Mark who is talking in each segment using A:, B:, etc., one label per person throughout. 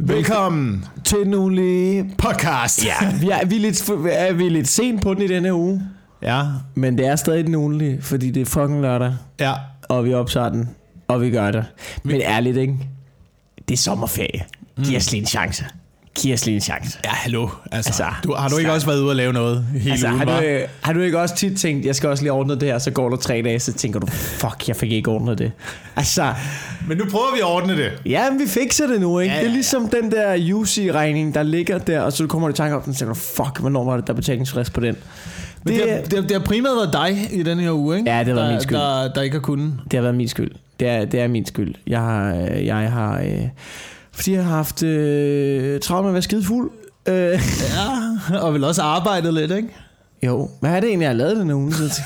A: Velkommen
B: til den ugenlige
A: podcast.
B: Ja, vi er, vi, er lidt, er vi er lidt sent på den i denne uge,
A: Ja,
B: men det er stadig den ugenlige, fordi det er fucking lørdag,
A: ja.
B: og vi optager den, og vi gør det. Men ærligt, ikke? Det er sommerferie. Giv os lige en chance. Giv os lige en chance.
A: Ja, hallo. Altså,
B: Altså,
A: du, har du ikke
B: start.
A: også været ude og lave noget hele
B: Altså,
A: ugen,
B: har, du, øh, har du ikke også tit tænkt, jeg skal også lige ordne det her, så går der tre dage, så tænker du, fuck, jeg fik ikke ordnet det. Altså,
A: Men nu prøver vi at ordne det.
B: ja, men vi fikser det nu, ikke?
A: Ja,
B: Ja,
A: ja,
B: det er ligesom den der UC-regning, der ligger der, og så kommer du i tanke om den, så tænker du, fuck, hvornår var det, der er betalingsfrist på den?
A: Men det, det, det, det har primært været dig i den her uge, ikke?
B: Ja, det har været
A: der,
B: min skyld.
A: Der, der ikke har kunnet.
B: Det har været min skyld. Det er, det er min skyld. Jeg har, øh, jeg har øh, fordi jeg har haft øh, travlt med at være skide fuld. Øh,
A: Ja, og vel også arbejdet lidt, ikke?
B: jo, hvad er det egentlig, jeg har lavet den uge? Så,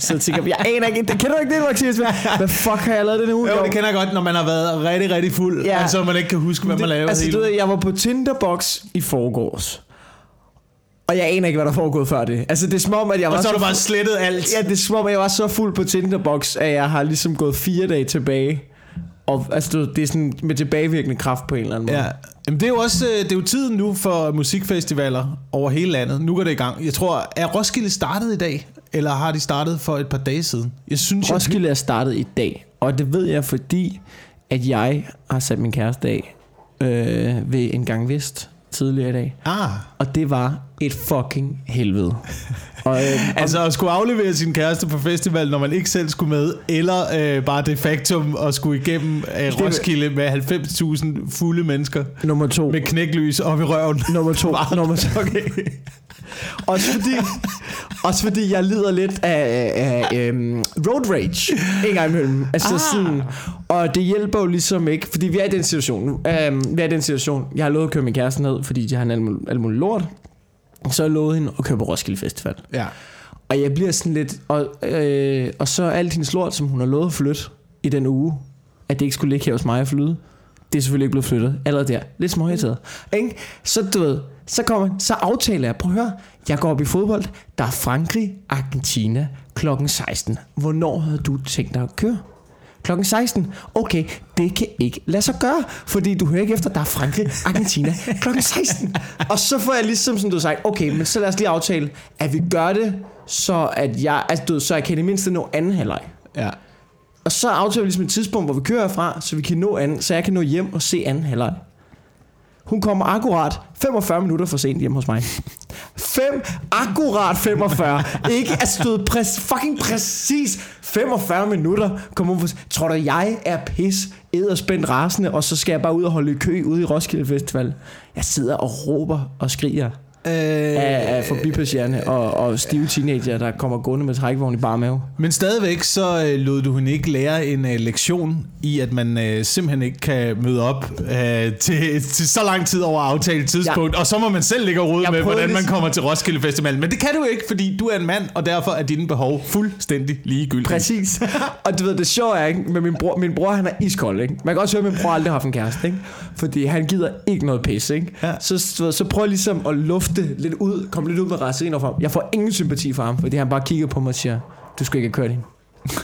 B: så jeg tænker, jeg aner ikke, det, kender du ikke det, Maximus? Hvad fuck har jeg lavet den uge?
A: Jo, det kender jeg godt, når man har været rigtig, rigtig fuld,
B: Ja.
A: og så man ikke kan huske, hvad man lavede
B: Altså,
A: hele
B: du ved, jeg var på Tinderbox i forgårs. Og jeg aner ikke, hvad der er foregået før det. Altså, det er som om, at jeg var
A: Og så har du bare slettet alt.
B: Ja, det er som om, at jeg var så fuld på Tinderbox, at jeg har ligesom gået fire dage tilbage. Og altså, du det er sådan med tilbagevirkende kraft på en eller anden måde.
A: Ja, Jamen, det er jo også øh, det er jo tiden nu for musikfestivaler over hele landet. Nu går det i gang. Jeg tror, er Roskilde startet i dag? Eller har de startet for et par dage siden? Jeg synes,
B: Roskilde er startet i dag, og det ved jeg, fordi at jeg har sat min kæreste af øh, ved en gang vist tidligere i dag.
A: Jeg... Ah,
B: Og det var et fucking helvede. og, øh,
A: altså at skulle aflevere sin kæreste på festival, når man ikke selv skulle med, eller øh, bare det faktum at skulle igennem øh, Roskilde med 90.000 fulde mennesker
B: nummer to.
A: med knæklys op i røven.
B: Nummer to. Nummer to. Okay. også, fordi, også fordi jeg lider lidt af, af øhm, road rage en gang imellem. Altså
A: Ah.
B: sådan, og det hjælper jo ligesom ikke, fordi vi er i den situation. Øhm, vi er i den situation. Jeg har lovet at køre min kæreste ned, fordi jeg har en alt muligt, alt muligt lort. Så lovet hende at køre på Roskilde Festival.
A: Ja.
B: Og jeg bliver sådan lidt... Og, øh, og så alt hendes lort, som hun har lovet at flytte i den uge, at det ikke skulle ligge her hos mig og flyde, det er selvfølgelig ikke blevet flyttet. Allerede der. Lidt småirriteret. Ikke? Så du ved, så kommer så aftaler jeg, prøv at høre, jeg går op i fodbold, der er Frankrig, Argentina, klokken 16. Hvornår havde du tænkt dig at køre? Klokken 16. Okay, det kan ikke lade sig gøre, fordi du hører ikke efter, der er Frankrig, Argentina, klokken 16. Og så får jeg ligesom, som du sagt, okay, men så lad os lige aftale, at vi gør det, så at jeg, altså, du, så jeg kan i det mindste nå anden halvleg.
A: ja.
B: Og så aftaler vi ligesom et tidspunkt, hvor vi kører fra, så vi kan nå anden, så jeg kan nå hjem og se anden halvleg. Hun kommer akkurat 45 minutter for sent hjem hos mig. 5, akkurat 45. Ikke at du præs, fucking præcis 45 minutter Kom hun for. Tror du, jeg er pis, spændt rasende, og så skal jeg bare ud og holde i kø ude i Roskilde Festival? Jeg sidder og råber og skriger
A: Øh,
B: af, af forbipasserende og, og stive teenager, der kommer gående med trækvogn i bare mave.
A: Men stadigvæk så øh, lod du hende ikke lære en øh, lektion i, at man øh, simpelthen ikke kan møde op øh, til, til så lang tid over aftalt tidspunkt, ja. og så må man selv ligge og rode med, hvordan man
B: ligesom-
A: kommer til Roskilde Festival. Men det kan du ikke, fordi du er en mand, og derfor er dine behov fuldstændig ligegyldige.
B: Præcis. og du ved, det sjove er, ikke? Med min bror, min bror, han er iskold, ikke? Man kan også høre, at min bror aldrig har haft en kæreste, ikke? Fordi han gider ikke noget pisse, ikke?
A: Ja.
B: Så, ved, så prøv ligesom at lufte lidt ud, komme lidt ud med racen for ham. Jeg får ingen sympati for ham, fordi han bare kigger på mig og siger, du skal ikke have kørt hende.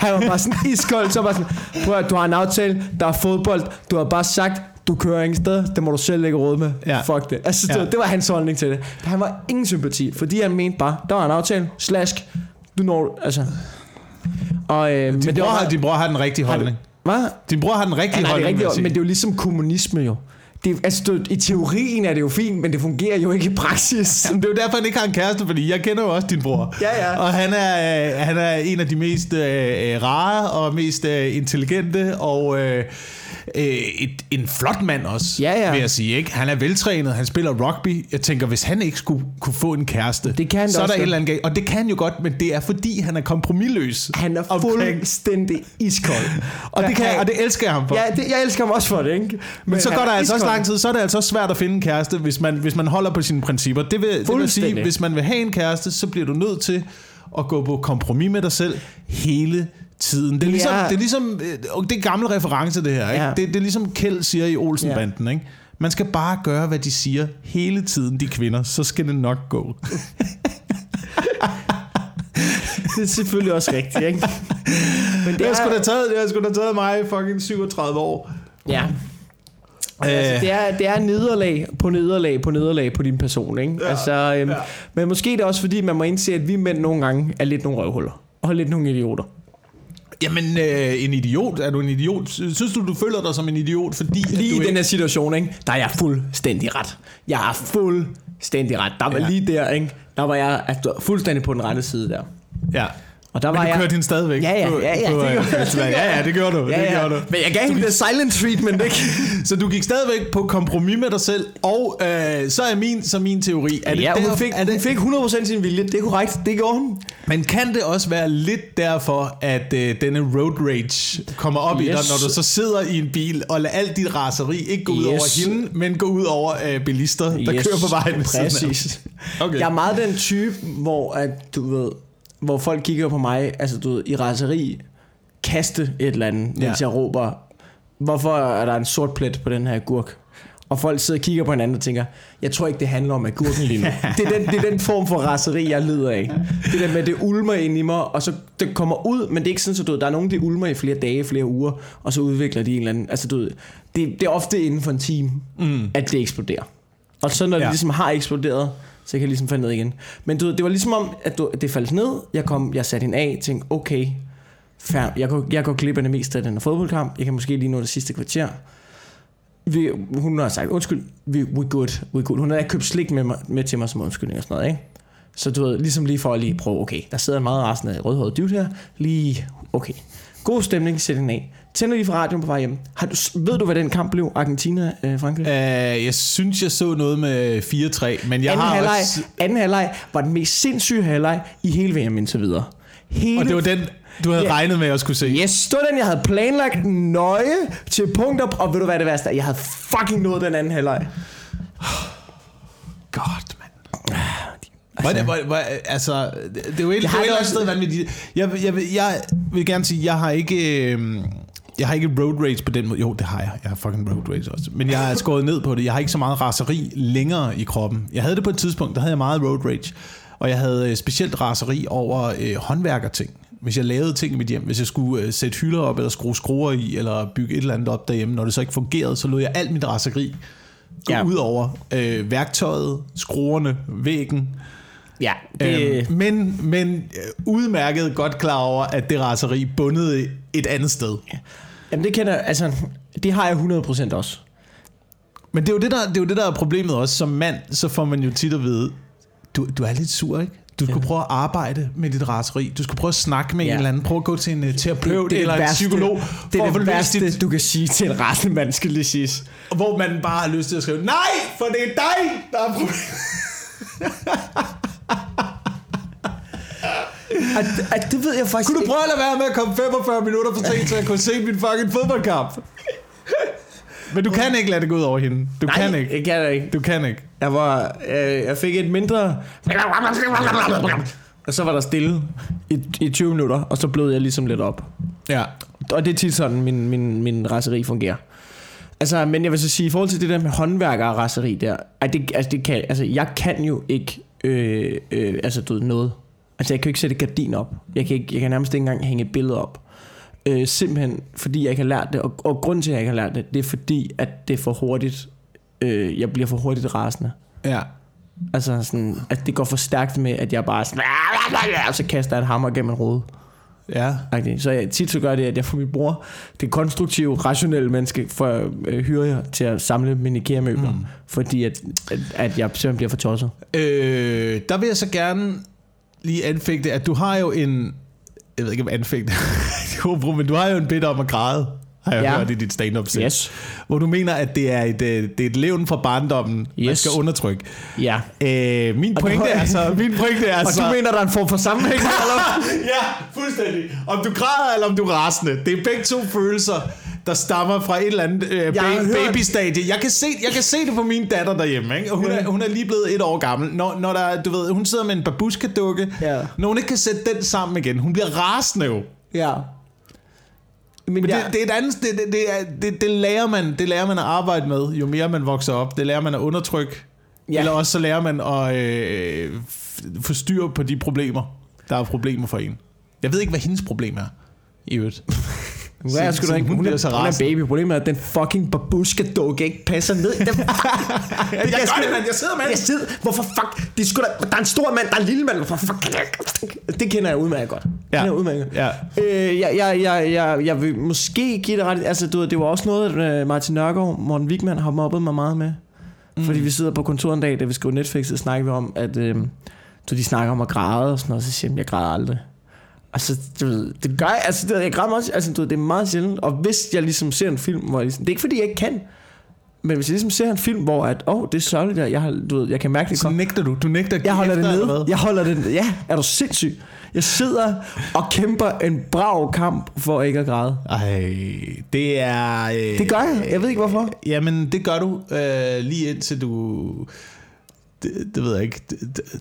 B: Han var bare sådan iskold, så var sådan, prøv at, du har en aftale, der er fodbold, du har bare sagt, du kører ingen sted, det må du selv ikke råd med.
A: Ja.
B: Fuck det. Altså,
A: Ja.
B: det, det var hans holdning til det. Han var ingen sympati, fordi han mente bare, der var en aftale, slask, du når, altså. Og, øh, men
A: Din,
B: det
A: bror
B: var
A: har, din bror har den rigtige holdning.
B: hvad?
A: Din bror har den rigtige
B: det
A: holdning, sige.
B: men det er jo ligesom kommunisme jo. Det, er- altså, I teorien er det jo fint, men det fungerer jo ikke i praksis.
A: Jamen, det er jo derfor, han ikke har en kæreste, fordi jeg kender jo også din bror.
B: Ja, ja.
A: Og han er, øh, han er en af de mest øh, øh, rare og mest øh, intelligente og øh, øh, et, en flot mand også,
B: Ja, ja.
A: vil jeg sige. Ikke? Han er veltrænet, han spiller rugby. Jeg tænker, hvis han ikke skulle kunne få en kæreste,
B: Det kan
A: så er der et eller andet galt. Og det kan jo godt, men det er fordi, han er kompromilløs.
B: Han er fuldstændig iskold.
A: Og det, kan, og det elsker jeg ham for.
B: Ja, det, jeg elsker ham også for det, ikke? Men,
A: Men så går der
B: er
A: altså også lang tid, så er det altså også svært at finde en kæreste, hvis man, hvis man holder på sine principper. Det vil, det vil sige, hvis man vil have en kæreste, så bliver du nødt til at gå på kompromis med dig selv hele tiden. Det er ligesom,
B: Ja.
A: det er ligesom øh, det er en gammel reference det her. Ikke?
B: Ja.
A: Det, det er ligesom Kjeld siger i Olsenbanden. Ikke? Man skal bare gøre, hvad de siger hele tiden, de kvinder, så skal det nok gå.
B: Det er selvfølgelig også rigtigt, ikke? Men
A: Det har sgu da taget, det har sgu da taget mig fucking 37 år.
B: Ja. Altså, det, er, det er nederlag på nederlag på nederlag på din person, ikke? Ja, altså, øhm, ja. Men måske er det også fordi, man må indse, at vi mænd nogle gange er lidt nogle røvhuller. Og lidt nogle idioter.
A: Jamen, øh, en idiot. Er du en idiot? Synes du, du føler dig som en idiot, fordi...
B: Lige i den her situation, ikke? Der er jeg fuldstændig ret. Jeg er fuldstændig ret. Der var
A: Ja.
B: lige der, ikke? Der var jeg altså, fuldstændig på den rette side der.
A: Ja.
B: Og der
A: Men
B: var
A: du
B: jeg...
A: kørte hende stadigvæk
B: Ja, ja,
A: på-
B: ja, ja,
A: på,
B: det
A: øh,
B: gjorde.
A: Ja, ja, det gjorde du.
B: Ja,
A: det
B: ja.
A: gjorde du.
B: Men jeg gav hende det silent treatment, ikke?
A: Så du gik stadigvæk på kompromis med dig selv, og øh, så er min, så min teori. Er det
B: ja, hun
A: derfor-
B: fik,
A: er det,
B: hun fik 100% sin vilje. Det er korrekt. Det gjorde hun.
A: Men kan det også være lidt derfor, at øh, denne road rage kommer op yes. i dig, når du så sidder i en bil og lader alt dit raseri ikke gå ud
B: Yes.
A: over hende, men gå ud over øh, bilister, der yes. kører på vejen?
B: Præcis.
A: Okay.
B: Jeg er meget den type, hvor at, du ved, hvor folk kigger på mig, altså du ved, i raseri, kaste et eller andet, mens
A: Ja.
B: jeg råber, hvorfor er der en sort plet på den her gurk? Og folk sidder og kigger på hinanden og tænker, jeg tror ikke, det handler om agurken lige nu. det, er den, det er den form for raseri, jeg lider af. Det der med, det ulmer ind i mig, og så det kommer ud, men det er ikke sådan, at du ved, der er nogen, der ulmer i flere dage, flere uger, og så udvikler de en eller anden, altså du ved, det, det er ofte inden for en time, mm. at det eksploderer. Og så når det
A: Ja.
B: ligesom har eksploderet, så kan ligesom falde ned igen. Men du ved, det var ligesom om, at du, det faldt ned, jeg, kom, jeg satte en af, tænkte, okay, fair, jeg går, jeg går glip af det meste af den her fodboldkamp, jeg kan måske lige nå det sidste kvarter. Vi, hun har sagt, undskyld, vi, we good, we good. Hun har købt slik med, mig, med til mig som undskyldning og sådan noget, ikke? Så du ved, ligesom lige for at lige prøve, okay, der sidder en meget rasende rødhåret dyrt her, lige, okay. God stemning, sæt den af. Tænder lige fra radioen på vej hjem. Har du, ved du, hvad den kamp blev? Argentina, øh?
A: Øh, jeg synes, jeg så noget med 4-3, men jeg
B: anden,
A: har
B: halvleg,
A: også...
B: anden halvleg var den mest sindssyge halvleg i hele VM indtil videre. Hele
A: Og det var den, du havde
B: Ja.
A: regnet med, at jeg skulle se.
B: Yes, det var den, jeg havde planlagt nøje til punkt op, og ved du hvad det værste er? Jeg havde fucking nået den anden halvleg.
A: Godt, mand. Hvor er det, hvor, hvor, altså, det det er jo et, det er jo et
B: det
A: eller andet sted vanvittigt. Jeg, jeg, jeg, jeg vil gerne sige, jeg har ikke... Øh, jeg har ikke road rage på den måde. Jo, det har jeg. Jeg har fucking road rage også. Men jeg har skåret ned på det. Jeg har ikke så meget raseri længere i kroppen. Jeg havde det på et tidspunkt, der havde jeg meget road rage. Og jeg havde øh, specielt raseri over øh, håndværkerting. Hvis jeg lavede ting i mit hjem, hvis jeg skulle øh, sætte hylder op, eller skrue skruer i, eller bygge et eller andet op derhjemme, når det så ikke fungerede, så lod jeg alt mit raseri gå
B: Ja.
A: ja. ud over øh, værktøjet, skruerne, væggen.
B: Ja, det,
A: Øhm, men, men øh, udmærket godt klar over, at det raseri bundede et andet sted.
B: Jamen det kender altså, det har jeg 100% også.
A: Men det er, jo det, der, det er jo det, der er problemet også. Som mand, så får man jo tit at vide, du, du er lidt sur, ikke? Du skulle
B: Ja.
A: prøve at arbejde med dit raseri. Du skulle prøve at snakke med
B: Ja.
A: en eller anden. Prøve at gå til en uh, terapeut
B: det er
A: eller
B: det
A: en
B: værste-
A: psykolog.
B: Det er det værste,
A: dit-
B: du kan sige til en rasende mand, skal lige siges.
A: Hvor man bare har lyst til at skrive, nej, for det er dig, der er problemet.
B: At, at, det ved jeg faktisk
A: Kunne du
B: ikke.
A: prøve at lade være med at komme 45 minutter for sent, så jeg kunne se min fucking fodboldkamp? Men du kan ikke lade det gå ud over hende. Du
B: Nej,
A: kan ikke.
B: jeg kan det ikke.
A: Du kan ikke.
B: Jeg, var, øh, jeg fik et mindre... Og så var der stille i, i 20 minutter, og så blød jeg ligesom lidt op.
A: Ja.
B: Og det er tit sådan, min, min, min raseri fungerer. Altså, men jeg vil så sige, i forhold til det der med håndværker og raseri der, at det, altså, det kan, altså, jeg kan jo ikke, øh, øh, altså, du ved, noget. Altså, jeg kan jo ikke sætte et gardin op. Jeg kan, ikke, jeg kan nærmest ikke engang hænge et billede op. Øh, simpelthen, fordi jeg ikke har lært det. Og, og grunden til, at jeg ikke har lært det, det er fordi, at det er for hurtigt. Øh, jeg bliver for hurtigt rasende.
A: Ja.
B: Altså sådan, at det går for stærkt med, at jeg bare sådan, og så kaster jeg en hammer gennem en rode.
A: Ja.
B: Agtigt. Så jeg, tit så gør det, at jeg får min bror, det konstruktive, rationelle menneske, for at øh, hyre jer til at samle mine IKEA-møbler. Mm. Fordi at, at, at jeg simpelthen bliver for tosset.
A: Øh, der vil jeg så gerne lige anfægte, at du har jo en... Jeg ved ikke om anfægte, Jo, men du har jo en bit om at græde, har jeg
B: Ja.
A: hørt i dit stand-up set.
B: Yes.
A: Hvor du mener, at det er et, øh, det er et levn fra barndommen, man
B: Yes.
A: skal undertrykke.
B: Ja.
A: Øh, min
B: Og
A: pointe
B: du-
A: er altså... Min pointe er
B: Og
A: altså...
B: du mener, der er en form for sammenhæng? eller?
A: ja, fuldstændig. Om du græder, eller om du er rasende. Det er begge to følelser, der stammer fra et eller andet øh,
B: Jeg
A: ba- babystadie. Jeg kan, se, jeg kan se det på min datter derhjemme. Ikke? Og hun, er, hun er lige blevet et år gammel. Når, når der, du ved, hun sidder med en babushka-dukke.
B: Ja.
A: Når hun ikke kan sætte den sammen igen. Hun bliver rasende jo.
B: ja. Men,
A: Men
B: ja,
A: det, det, er et andet, det, det, det, det, det, lærer man, det lærer man at arbejde med, jo mere man vokser op. Det lærer man at undertrykke.
B: Ja.
A: Eller også så lærer man at øh, f- få styr på de problemer, der er problemer for en. Jeg ved ikke, hvad hendes problem er, i øvrigt.
B: Hun er, sgu da ikke, hun,
A: bliver
B: er,
A: så
B: hun er baby. Problemet er, at den fucking babushka-dukke ikke passer ned. Den, jeg,
A: gør det, mand. Jeg sidder med
B: Jeg sidder, hvorfor fuck? Det er sgu da, der er en stor mand, der er en lille mand. Hvorfor fuck? Det kender jeg udmærket godt.
A: Ja.
B: kender jeg udmærket.
A: Ja.
B: Øh, jeg, jeg, jeg, jeg, jeg vil måske give det ret. Altså, du ved, det var også noget, øh, Martin Nørgaard, Morten Wigman har mobbet mig meget med. Mm. Fordi vi sidder på kontoret en dag, da vi skriver Netflix, så snakker vi om, at øh, så de snakker om at græde og sådan noget, så siger jeg, jeg græder aldrig. Altså, du ved, det gør jeg, altså, det, jeg græder meget, altså, du ved, det er meget sjældent. Og hvis jeg ligesom ser en film, hvor jeg ligesom, det er ikke fordi, jeg ikke kan, men hvis jeg ligesom ser en film, hvor at, åh, oh, det er sørgeligt, jeg, jeg, du ved, jeg kan mærke det
A: Så
B: godt.
A: nægter du. Du nægter
B: Jeg holder det nede. Jeg holder det Ja, er du sindssyg? Jeg sidder og kæmper en brav kamp for ikke at græde.
A: Ej, det er... Øh,
B: Det gør jeg. Jeg ved ikke hvorfor.
A: Jamen, det gør du øh, lige indtil du... Det, det ved jeg ikke.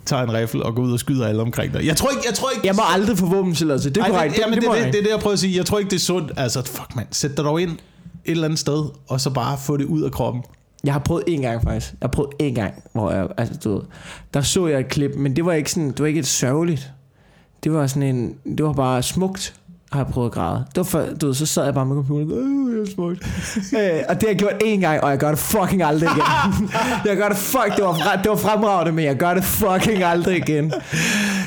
A: Tager en riffel og går ud og skyder alle omkring dig. Jeg tror ikke... Jeg, tror ikke,
B: Jeg må aldrig få våbentilladelse. Det er korrekt.
A: det, jamen, det, det, det, det,
B: ikke.
A: er det, jeg prøver at sige. Jeg tror ikke, det er sundt. Altså, fuck mand. Sæt dig dog ind et eller andet sted, og så bare få det ud af kroppen.
B: Jeg har prøvet en gang faktisk. Jeg har prøvet en gang, hvor jeg, altså, du ved, der så jeg et klip, men det var ikke sådan, det var ikke et sørgeligt. Det var sådan en, det var bare smukt, har jeg prøvet at græde. Det var for, du ved, så sad jeg bare med computeren, øh, det er smukt. øh, og det har jeg gjort en gang, og jeg gør det fucking aldrig igen. jeg gør det fuck, det var, det var fremragende, men jeg gør det fucking aldrig igen.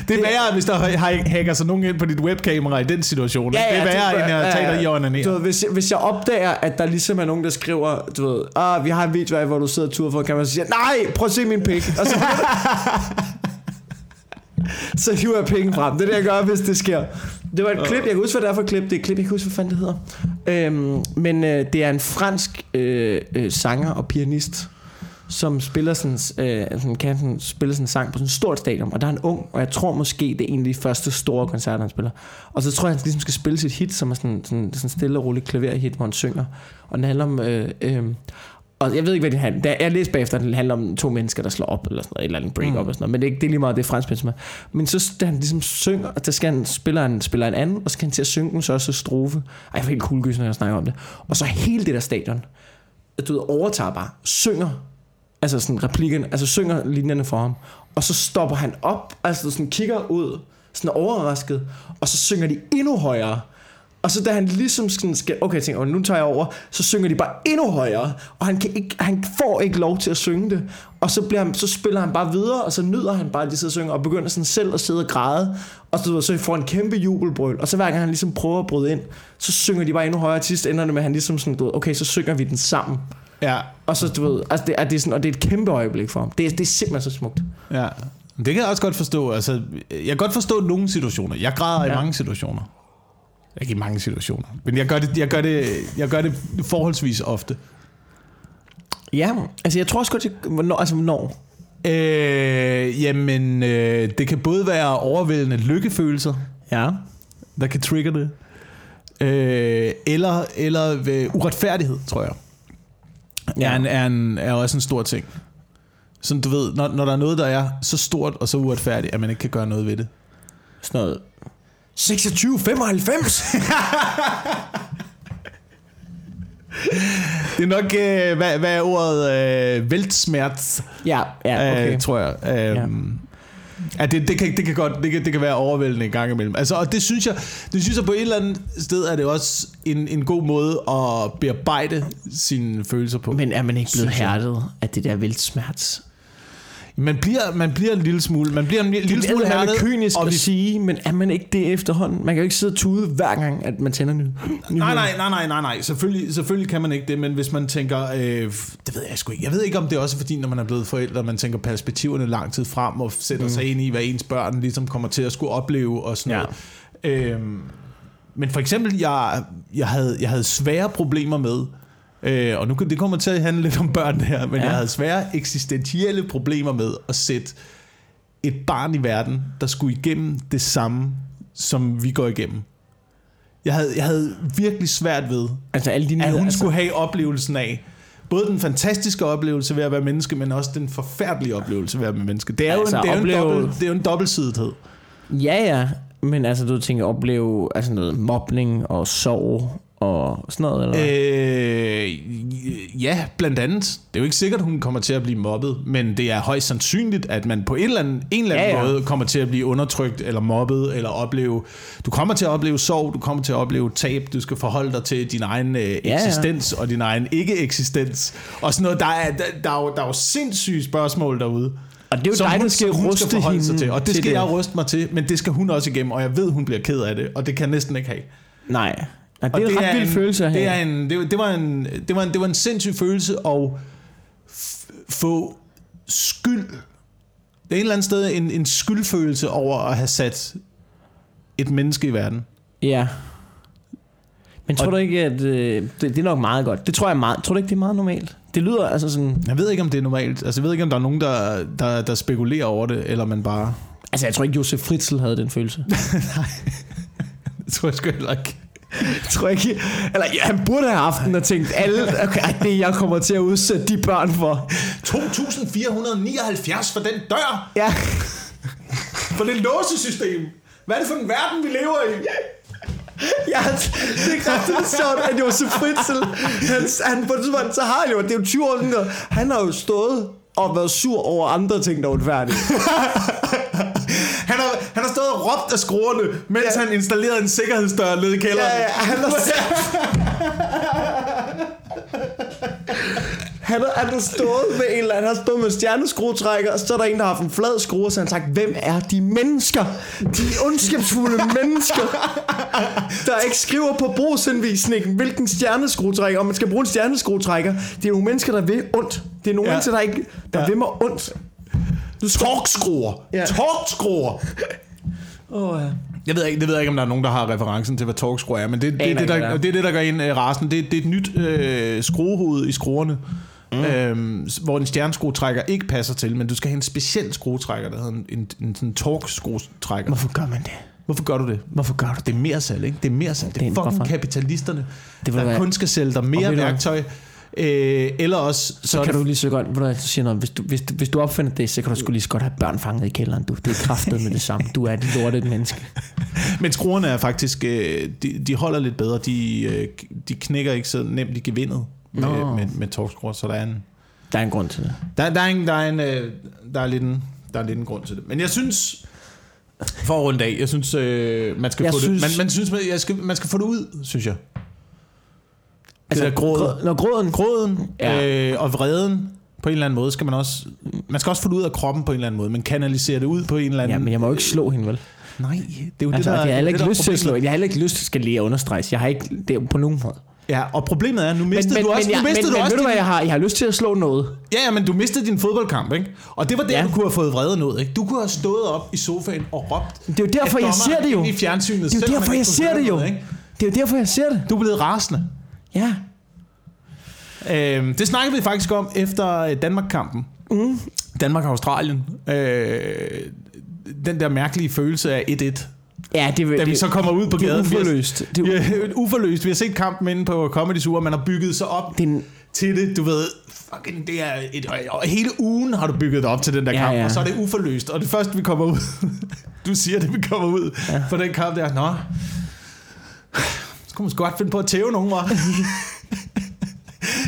A: Det er værre, hvis der ha- hacker sig nogen ind på dit webkamera i den situation. det er værre, end at tage dig i og
B: Du ved, hvis, jeg, hvis jeg opdager, at der ligesom er nogen, der skriver, du ved, ah, vi har en video af, hvor du sidder og turer for så siger jeg, nej, prøv at se min pik. Og så, så hiver jeg pikken frem. Det er det, jeg gør, hvis det sker. Det var et klip, jeg kan huske, hvad det er for et klip. Det er et klip, jeg kan huske, hvad fanden det hedder. Øhm, men øh, det er en fransk øh, øh, sanger og pianist, som spiller sådan, øh, sådan, kan sådan, spille sådan en sang på sådan et stort stadion, og der er en ung, og jeg tror måske, det er en af de første store koncerter, han spiller. Og så tror jeg, han ligesom skal spille sit hit, som er sådan, sådan, sådan stille og roligt klaverhit, hvor han synger. Og den handler om... Øh, øh, og jeg ved ikke, hvad det handler Jeg læste bagefter, at det handler om to mennesker, der slår op, eller sådan noget, eller en break-up,
A: Mm.
B: og sådan noget. Men det er, ikke, det er lige meget, det fransk med. Men så da han ligesom synger, og der skal han spiller en, spiller en anden, og så skal han til at synge den så strofe. Ej, jeg får helt kuldegys, når jeg snakker om det. Og så hele det der stadion, du ved, overtager bare, synger altså sådan replikken, altså synger linjerne for ham, og så stopper han op, altså sådan kigger ud, sådan overrasket, og så synger de endnu højere. Og så da han ligesom sådan skal, okay, jeg tænker, "Åh, nu tager jeg over, så synger de bare endnu højere, og han, kan ikke, han får ikke lov til at synge det. Og så, bliver han, så spiller han bare videre, og så nyder han bare, at de sidder og synger, og begynder sådan selv at sidde og græde, og så, så får en kæmpe jubelbrøl, og så hver gang han ligesom prøver at bryde ind, så synger de bare endnu højere, og til sidst ender det med, at han ligesom sådan, du ved, okay, så synger vi den sammen.
A: Ja,
B: Og så, du ved, altså det, er, det er sådan, og det er et kæmpe øjeblik for ham. Det er, det er simpelthen så smukt.
A: ja. Det kan jeg også godt forstå. Altså, jeg kan godt forstå nogle situationer. Jeg græder ja. i mange situationer. Ikke i mange situationer. Men jeg gør det, jeg gør det, jeg gør det forholdsvis ofte.
B: Ja, altså jeg tror også godt, jeg, hvornår, altså hvornår.
A: Øh, jamen, øh, det kan både være overvældende lykkefølelser,
B: Ja.
A: der kan trigge det, øh, eller, eller ved uretfærdighed, tror jeg. Ja. Er, en, er, en, er også en stor ting. Sådan du ved, når, når der er noget, der er så stort og så uretfærdigt, at man ikke kan gøre noget ved det.
B: Sådan noget. 26, 95.
A: Det er nok, øh, hvad, hvad er ordet? Øh, Weltsmerz,
B: ja, ja, okay.
A: øh, tror jeg. Øh, ja. Ja, det, det, kan, det, kan godt, det, kan, det kan være overvældende en gang imellem. Altså, og det synes, jeg, det synes jeg på et eller andet sted er det også en, en god måde at bearbejde sine følelser på.
B: Men er man ikke blevet hærdet af det der vildsmerts?
A: Man bliver, man bliver en lille smule, man bliver en lille, lille smule
B: det er
A: hærdet,
B: kynisk
A: og
B: at sige, men er man ikke det efterhånden? Man kan jo ikke sidde og tude hver gang, at man tænder ny.
A: Nej, nej, nej, nej, nej, nej. Selvfølgelig, selvfølgelig kan man ikke det, men hvis man tænker, øh, det ved jeg sgu ikke. Jeg ved ikke, om det er også fordi, når man er blevet forældre, man tænker perspektiverne lang tid frem og sætter mm. sig ind i, hvad ens børn ligesom kommer til at skulle opleve og sådan
B: Ja.
A: noget. Øhm, men for eksempel, jeg, jeg, havde, jeg havde svære problemer med, øh, og nu det kommer til at handle lidt om børn her, men ja. Jeg havde svære eksistentielle problemer med at sætte et barn i verden, der skulle igennem det samme, som vi går igennem. Jeg havde, jeg havde virkelig svært ved,
B: Altså alle de
A: at hun
B: altså,
A: skulle have oplevelsen af både den fantastiske oplevelse ved at være menneske, men også den forfærdelige oplevelse ved at være menneske. Det er jo,
B: Altså,
A: en, det er jo,
B: opleve-
A: en, dobbelt, det er jo en dobbeltsidighed.
B: Ja, ja. Men altså, du tænker opleve altså noget mobning og sorg og sådan noget? Eller?
A: Øh, ja, blandt andet. Det er jo ikke sikkert, hun kommer til at blive mobbet, men det er højst sandsynligt, at man på en eller anden, en eller anden
B: Ja, ja.
A: måde kommer til at blive undertrykt eller mobbet, eller opleve... Du kommer til at opleve sorg, du kommer til at opleve tab, du skal forholde dig til din egen øh,
B: ja.
A: eksistens og din egen ikke-eksistens. Og sådan noget. Der er, der, der, er, jo, der er jo sindssyge spørgsmål derude.
B: Og det er jo
A: som
B: dig,
A: hun,
B: der skal
A: hun
B: ruste
A: forholde sig
B: hende
A: til. Og det
B: til
A: skal
B: det.
A: jeg ruste mig til, men det skal hun også igennem, og jeg ved, hun bliver ked af det, og det kan jeg næsten ikke have.
B: Nej. Ja, det
A: Og
B: er en ret vild
A: en,
B: følelse at have.
A: det, er en, det, var- det, var en, det, var en, det var en sindssyg følelse at få skyld. Det er en eller anden sted en, en skyldfølelse over at have sat et menneske i verden.
B: Ja. Men tror
A: Og-
B: du ikke, at øh, det, det er nok meget godt? Det tror jeg meget. Tror du ikke, det er meget normalt? Det lyder altså sådan...
A: Jeg ved ikke, om det er normalt. Altså, jeg ved ikke, om der er nogen, der, der, der spekulerer over det, eller man bare...
B: Altså, jeg tror ikke, Josef Fritzl havde den følelse.
A: Det tror jeg sgu heller ikke.
B: Tror ikke... Eller ja, han burde have haft den og tænkt, alle, okay, det jeg kommer til at udsætte de børn for.
A: 2479 for den dør!
B: Ja.
A: For det låsesystem! Hvad er det for en verden, vi lever i?
B: Ja, det er kraftigt sjovt, at Josef Fritzl, han, han, på det tidspunkt, så har han jo, det er jo 20 år og han har jo stået og været sur over andre ting, der er uretfærdige.
A: Han har, og råbt af skruerne, mens ja. han installerede en sikkerhedsdør nede i kælderen.
B: Ja, ja, han har, han, har, han har stået med en eller anden, han har stået med en stjerneskruetrækker, og så er der en, der har haft en flad skrue, og så har han sagt, hvem er de mennesker? De ondskabsfulde mennesker, der ikke skriver på brugsanvisningen, hvilken stjerneskruetrækker, om man skal bruge en stjerneskruetrækker. Det er nogle mennesker, der vil ondt. Det er nogle
A: Ja.
B: mennesker, der ikke der
A: Ja.
B: vil mig ondt.
A: Torkskruer. Ja. Torkskruer.
B: Oh, ja.
A: Jeg ved ikke, det ved jeg ikke, om der er nogen, der har referencen til, hvad torkskruer er, men det, det, det, det, der,
B: det er.
A: det er det, der gør ind uh, rasen. Det, det er et nyt øh, skruehoved i skruerne, mm. øhm, hvor en stjerneskruetrækker ikke passer til, men du skal have en speciel skruetrækker, der hedder en, en, en, en torkskruetrækker.
B: Hvorfor gør man det?
A: Hvorfor gør du det?
B: Hvorfor gør du det?
A: Det er mere salg, ikke? Det er mere salg. Det er fucking
B: hvorfor?
A: kapitalisterne,
B: Det
A: der
B: være-
A: kun skal sælge dig mere værktøj. Øh, eller også... Så,
B: Så kan du lige så godt, ved du siger noget, hvis du, hvis, du, hvis du opfinder det, så kan du sgu lige så godt have børn fanget i kælderen. Du. Det er kraftet med det samme. Du er et lortet menneske.
A: Men skruerne er faktisk, øh, de, de holder lidt bedre. De, øh, de knækker ikke så nemt i gevindet med,
B: Nå.
A: med, med torskruer, så der er en,
B: Der er en grund til det.
A: der, der er en, der er en, øh, der er lidt en, der er lidt en grund til det. Men jeg synes, for at runde af, jeg synes, øh, man skal
B: Jeg
A: få
B: synes-
A: det, man, man synes, man, jeg skal, man skal få det ud, synes jeg.
B: Altså,
A: der gråd.
B: grå- Når gråden...
A: Gråden
B: Ja.
A: øh, og vreden på en eller anden måde skal man også, man skal også få det ud af kroppen på en eller anden måde, men kanalisere det ud på en eller anden...
B: Ja, men jeg må jo ikke slå hende, vel?
A: Nej, det er jo
B: Altså,
A: det, der,
B: jeg har heller
A: det,
B: ikke lyst til at slå hende. Jeg har heller ikke lyst til, skal lige understreges. Jeg har ikke det er på nogen måde.
A: Ja, og problemet er, nu mistede du også,
B: men,
A: nu
B: men,
A: mistede
B: men,
A: du
B: men
A: også
B: ved du hvad, jeg har? Jeg har lyst til at slå noget.
A: Ja, ja, men du mistede din fodboldkamp, ikke? Og det var der, ja. Du kunne have fået vreden ud, ikke? Du kunne have stået op i sofaen og råbt
B: Det er jo derfor, jeg ser det jo.
A: i fjernsynet.
B: Det er jo derfor,
A: man
B: jeg ser det jo.
A: noget, ikke?
B: Det er jo derfor, jeg ser det.
A: Du er blevet rasende.
B: Ja.
A: Øhm, det snakkede vi faktisk om efter øh, Danmark-kampen. Mm. Danmark-Australien. Øh, den der mærkelige følelse af 1-1.
B: Ja, det,
A: Da
B: det,
A: vi så kommer ud på
B: det er
A: gaden. Vi har-
B: uforløst. Det er,
A: uforløst. Vi har set kampen inde på Comedy Zoo, og man har bygget sig op
B: det er en,
A: til det. Du ved, fucking, det er et, og hele ugen har du bygget dig op til den der
B: Ja,
A: kamp,
B: ja.
A: og så er det uforløst. Og det første, vi kommer ud, du siger det, vi kommer ud ja. på den kamp der, nå, kunne man sgu godt finde på at tæve nogen, var.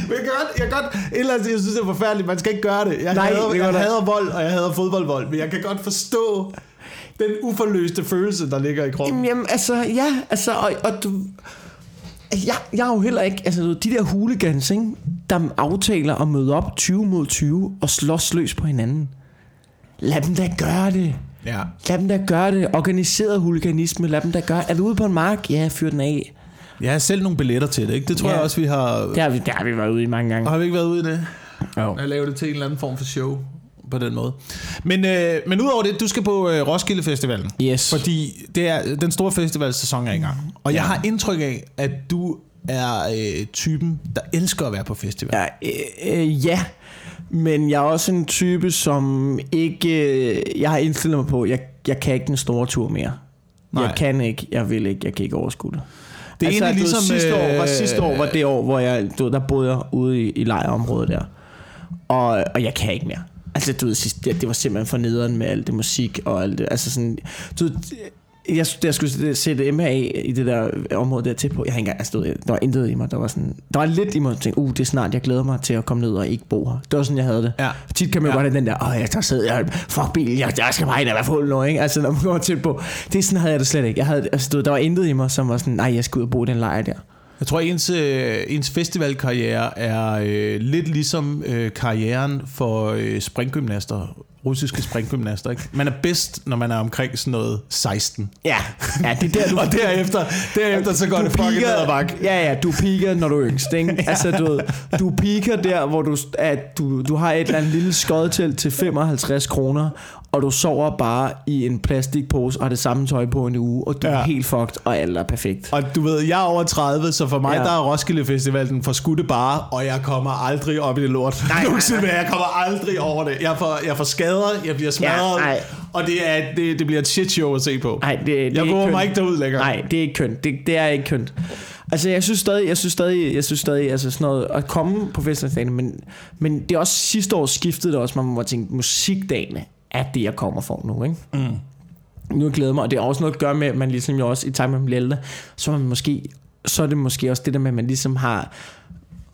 A: Men jeg kan godt, jeg kan godt, et eller andet, jeg synes, det er forfærdeligt, man skal ikke gøre det. Jeg,
B: Nej,
A: hader,
B: det
A: jeg hader vold, og jeg hader fodboldvold, men jeg kan godt forstå den uforløste følelse, der ligger i kroppen.
B: Jamen, jamen, altså, ja, altså, og, og du... Jeg, jeg er jo heller ikke, altså de der hooligans, ikke, der aftaler at møde op 20 mod 20 og slås løs på hinanden. Lad dem da gøre det.
A: Ja.
B: Lad dem da gøre det. Organiseret huliganisme, lad dem da gøre Er du ude på en mark? Ja, fyr den af.
A: Jeg har selv nogle billetter til det, ikke? Det tror
B: Ja.
A: jeg også, vi har...
B: Det har vi, det har vi været ude i mange gange.
A: Har vi ikke været ude i det?
B: Jo.
A: At lave det til en eller anden form for show på den måde. Men, øh, men udover det, du skal på øh, Roskilde Festivalen.
B: Yes.
A: Fordi det er, den store festivalsæson er i gang. Og jeg har indtryk af, at du er øh, typen, der elsker at være på festival.
B: Ja, øh, øh, ja, men jeg er også en type, som ikke... Øh, jeg har indstillet mig på, jeg, jeg kan ikke den store tur mere.
A: Nej.
B: Jeg kan ikke, jeg vil ikke, jeg kan ikke overskue det.
A: Det er
B: altså, du ved,
A: ligesom,
B: sidste år, var,
A: øh,
B: sidste år var det år, hvor jeg, du der boede jeg ude i, i lejreområdet der. Og, og jeg kan ikke mere. Altså, du ved, det, det var simpelthen for nederen med alt det musik og alt det. Altså sådan, du ved, jeg, jeg skulle sætte MA i det der område der til på. Jeg har ikke engang, altså, der var intet i mig. Der var, sådan, der var lidt i mig, jeg tænkte, uh, det er snart, jeg glæder mig til at komme ned og ikke bo her. Det var sådan, jeg havde det.
A: Ja.
B: Tit kan man jo
A: Ja.
B: godt have den der, åh, jeg tager sæd, jeg, fuck bil, jeg, jeg skal bare ind og være fuld nu, ikke? Altså, når man går tæt på. Det er sådan, havde jeg det slet ikke. Jeg havde, altså, der var intet i mig, som var sådan, nej, jeg skal ud og bo i den lejr der.
A: Jeg tror, ens, øh, ens festivalkarriere er øh, lidt ligesom øh, karrieren for øh, springgymnaster, russiske springgymnaster. Ikke? Man er bedst, når man er omkring sådan noget 16.
B: Ja, ja det er der, du...
A: Og derefter, derefter så går det fucking ned ad bakke.
B: Ja, ja, du piker, når du er yngst, ikke? Ja. Altså, du, ved, du piker der, hvor du, at du, du har et eller andet lille skodtelt til 55 kroner, og du sover bare i en plastikpose og har det samme tøj på en uge, og du ja.
A: Ja.
B: er helt fucked, og alt er perfekt.
A: Og du ved, jeg er over 30, så for mig
B: Ja.
A: ja. der er Roskilde Festival den for skudte bare, og jeg kommer aldrig op i det lort.
B: nej,
A: Nogensinde
B: nej.
A: mere. Jeg kommer aldrig over det. Jeg får, jeg får skader, jeg bliver smadret,
B: nej.
A: og det, er, det, det bliver et shit show at se på.
B: Nej, det, det
A: jeg går mig ikke derud længere.
B: Nej, det er ikke kønt. Det, det er ikke kønt. Altså, jeg synes stadig, jeg synes stadig, jeg synes stadig, altså sådan noget, at komme på festivaldagen, men, men det er også sidste år skiftede det også, man må tænke, musikdagene er det, jeg kommer for nu, ikke? Mm. Nu glæder jeg mig, og det har også noget at gøre med, at man ligesom jo også, i takt med ældre, så er man måske, så er det måske også det der med, at man ligesom har,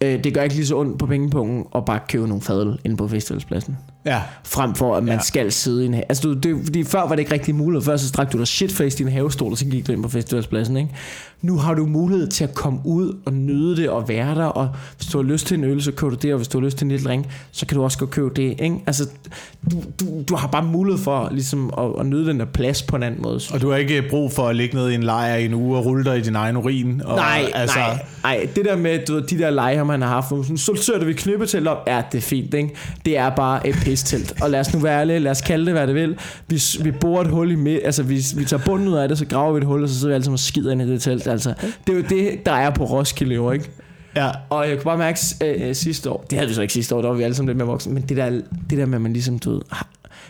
B: øh, det gør ikke lige så ondt på pengepunkten at bare købe nogle fadøl inde på festivalspladsen
A: Ja.
B: frem for at man ja. Skal sidde i en have. Altså, du, det, fordi før var det ikke rigtig muligt. Før så strak du dig shitface i en havestol, og så gik du ind på festivalspladsen. Ikke? Nu har du mulighed til at komme ud og nyde det og være der. Og hvis du har lyst til en øl, så køber du det. Og hvis du har lyst til en lille ring, så kan du også gå og købe det. Ikke? Altså, du, du, du har bare mulighed for ligesom, at, at nyde den der plads på en anden måde.
A: Og du har ikke brug for at ligge ned i en lejr i en uge og rulle dig i din egen urin. Og,
B: Nej,
A: altså,
B: nej, nej, det der med du ved, de der lejre, man har haft, så sætter vi knippetelt op, ja, det er fint, ikke? Det er bare et pistelt. Og lad os nu være ærlige, lad os kalde det, hvad det vil. Vi, vi borer et hul i midt, altså vi, vi tager bunden ud af det, så graver vi et hul, og så sidder vi alle sammen og skider ind i det telt. Altså, det er jo det, der er på Roskilde, jo, ikke?
A: Ja.
B: Og jeg kunne bare mærke øh, øh, sidste år, det havde vi så ikke sidste år, der var vi alle sammen lidt mere voksne, men det der, det der med, at man ligesom, du ved,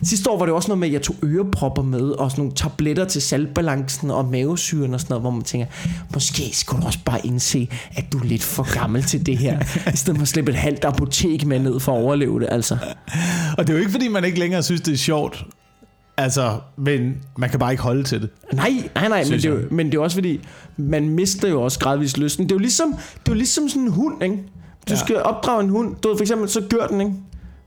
B: Sidste år var det også noget med, at jeg tog ørepropper med, og sådan nogle tabletter til saltbalancen og mavesyren og sådan noget, hvor man tænker, måske skulle du også bare indse, at du er lidt for gammel til det her, i stedet for at slippe et halvt apotek med ned for at overleve det, altså.
A: Og det er jo ikke, fordi man ikke længere synes, det er sjovt. Altså, men man kan bare ikke holde til det.
B: Nej, nej, nej, men det, er jo, men det er også fordi, man mister jo også gradvist lysten. Det er jo ligesom, det er jo ligesom sådan en hund, ikke? Du
A: Ja.
B: skal opdrage en hund, du ved for eksempel, så gør den, ikke?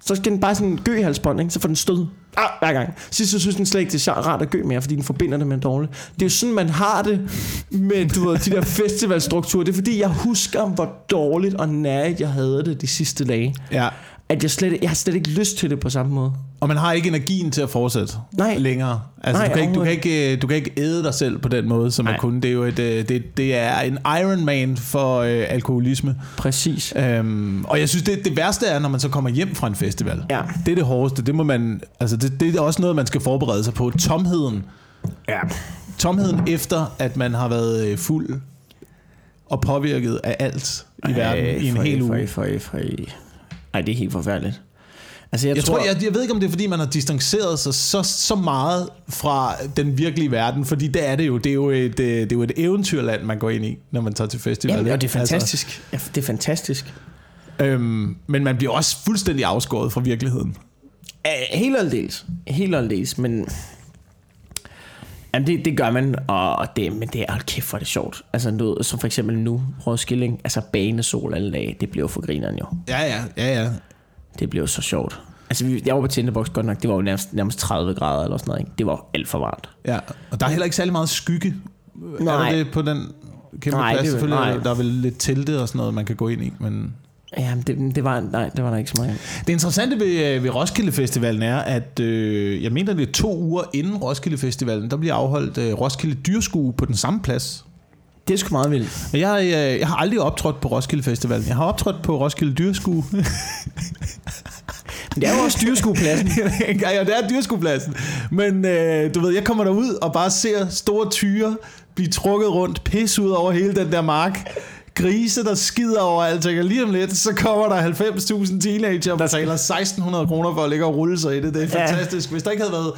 B: Så skal den bare sådan gø i halsbånd, ikke? Så får den stød ah, hver gang. Sidst så synes den slet ikke, det er rart at gø mere, fordi den forbinder det med en dårlig. Det er jo sådan, man har det med du ved, de der festivalstrukturer. Det er fordi, jeg husker, hvor dårligt og nærigt jeg havde det de sidste dage.
A: Ja.
B: At jeg, slet, jeg har slet ikke lyst til det på samme måde.
A: Og man har ikke energien til at fortsætte
B: Nej.
A: længere. Altså,
B: Nej,
A: du, kan ikke, du, kan ikke, øh, du kan ikke æde dig selv på den måde, som man
B: Nej.
A: kunne. Det er jo et, øh, det, det er en Iron Man for øh, alkoholisme.
B: Præcis.
A: Øhm, og jeg synes, det, det værste er, når man så kommer hjem fra en festival.
B: Ja.
A: Det er det hårdeste. Det, må man, altså det, det er også noget, man skal forberede sig på. Tomheden.
B: Ja.
A: Tomheden efter, at man har været øh, fuld og påvirket af alt i verden i en hel uge.
B: For, for, for, Ej, det er helt forfærdeligt. Altså, jeg,
A: Jeg, tror, jeg, jeg ved ikke, om det er, fordi man har distanceret sig så, så meget fra den virkelige verden, fordi det er det jo. Det er jo et, øh, det er jo et eventyrland, man går ind i, når man tager til festival.
B: Jamen, og det er fantastisk. Altså, ja, det er fantastisk.
A: Altså, øhm, men man bliver også fuldstændig afskåret fra virkeligheden.
B: Helt aldeles. Helt aldeles, men... Jamen, det, det gør man, og det, men det er, hold kæft, hvor er det sjovt. Altså, noget, som for eksempel nu, Roskilde, ikke? altså banesol alle dage, det bliver jo for grineren jo.
A: Ja, ja, ja, ja.
B: Det jo så sjovt. Altså, vi, jeg var på Tinderbox godt nok, det var jo nærmest, nærmest 30 grader eller sådan noget, ikke? Det var alt for varmt.
A: ja. Og der er heller ikke særlig meget skygge.
B: Nej.
A: Er det på den kæmpe
B: Nej,
A: plads?
B: det-
A: Selvfølgelig
B: nej.
A: der, er vel lidt telte og sådan noget, man kan gå ind i, men...
B: Jamen, det, det, var, nej, det var der ikke så meget.
A: Det interessante ved, øh, ved Roskilde Festivalen er, at øh, jeg mener, det er to uger inden Roskilde Festivalen, der bliver afholdt øh, Roskilde Dyrskue på den samme plads.
B: Det er sgu meget vildt.
A: Og Jeg, øh, jeg har aldrig optrådt på Roskilde Festivalen. Jeg har optrådt på Roskilde Dyrskue.
B: Men det er jo også dyrskuepladsen.
A: ja, ja, det er dyrskuepladsen. Men øh, du ved, jeg kommer derud og bare ser store tyre blive trukket rundt, pis ud over hele den der mark. Grise, der skider over alt. Og lige om lidt, så kommer der 90.000 teenager, der betaler 1.600 kroner for at ligge og rulle sig i det. Det er
B: Ja.
A: fantastisk. Hvis der ikke havde været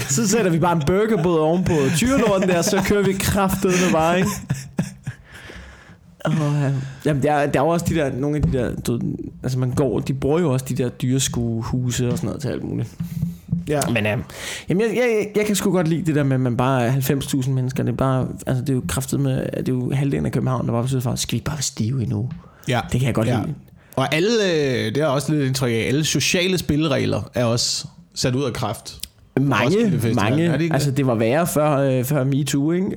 B: Så sætter vi bare en burgerbåd ovenpå tyrelorten der, så kører vi kraftet med bare, ikke? Oh, ja. Jamen, der, er- der er jo også de der, nogle af de der, du, altså man går, de bruger jo også de der dyreskuehuse og sådan noget til alt muligt.
A: Ja.
B: Men øh, jamen, jeg, jeg, jeg kan sgu godt lide det der med, at man bare er 90.000 mennesker. Det er, bare, altså, det er jo kraftet med, det er jo halvdelen af København, der bare besøger for, skal vi bare være stive endnu?
A: Ja.
B: Det kan jeg godt
A: ja.
B: lide.
A: Og alle, øh, det er også lidt indtryk af, alle sociale spilregler er også sat ud af kraft.
B: Mange, mange.
A: Er det ikke
B: altså, det var værre før, øh, før MeToo, ikke?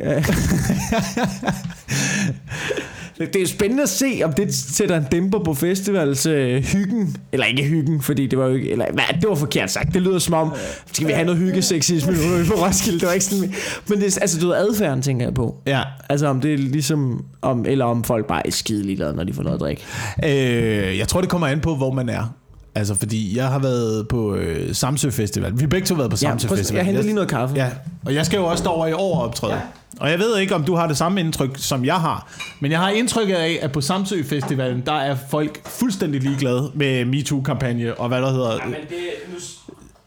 B: det er jo spændende at se, om det sætter en dæmper på festivals øh, hyggen. Eller ikke hyggen, fordi det var jo ikke... Eller, hvad, det var forkert sagt. Det lyder som om, skal vi have noget hyggesexisme nu på Roskilde? Det var ikke sådan... Men det, er- altså, du ved, adfærden tænker jeg på.
A: Ja.
B: Altså om det er ligesom... Om, eller om folk bare er skide ligeglade, når de får noget at drikke.
A: Øh, jeg tror, det kommer an på, hvor man er. Altså, fordi jeg har været på øh, Samsø Festival. Vi har begge to været på
B: Ja,
A: Samsø
B: prøv,
A: Festival.
B: jeg henter lige noget kaffe.
A: Ja, og jeg skal jo også over i år optræde. Ja. Og jeg ved ikke, om du har det samme indtryk, som jeg har. Men jeg har indtrykket af, at på Samsø Festivalen, der er folk fuldstændig ligeglade med MeToo-kampagne og hvad der hedder.
B: Men det... Nu,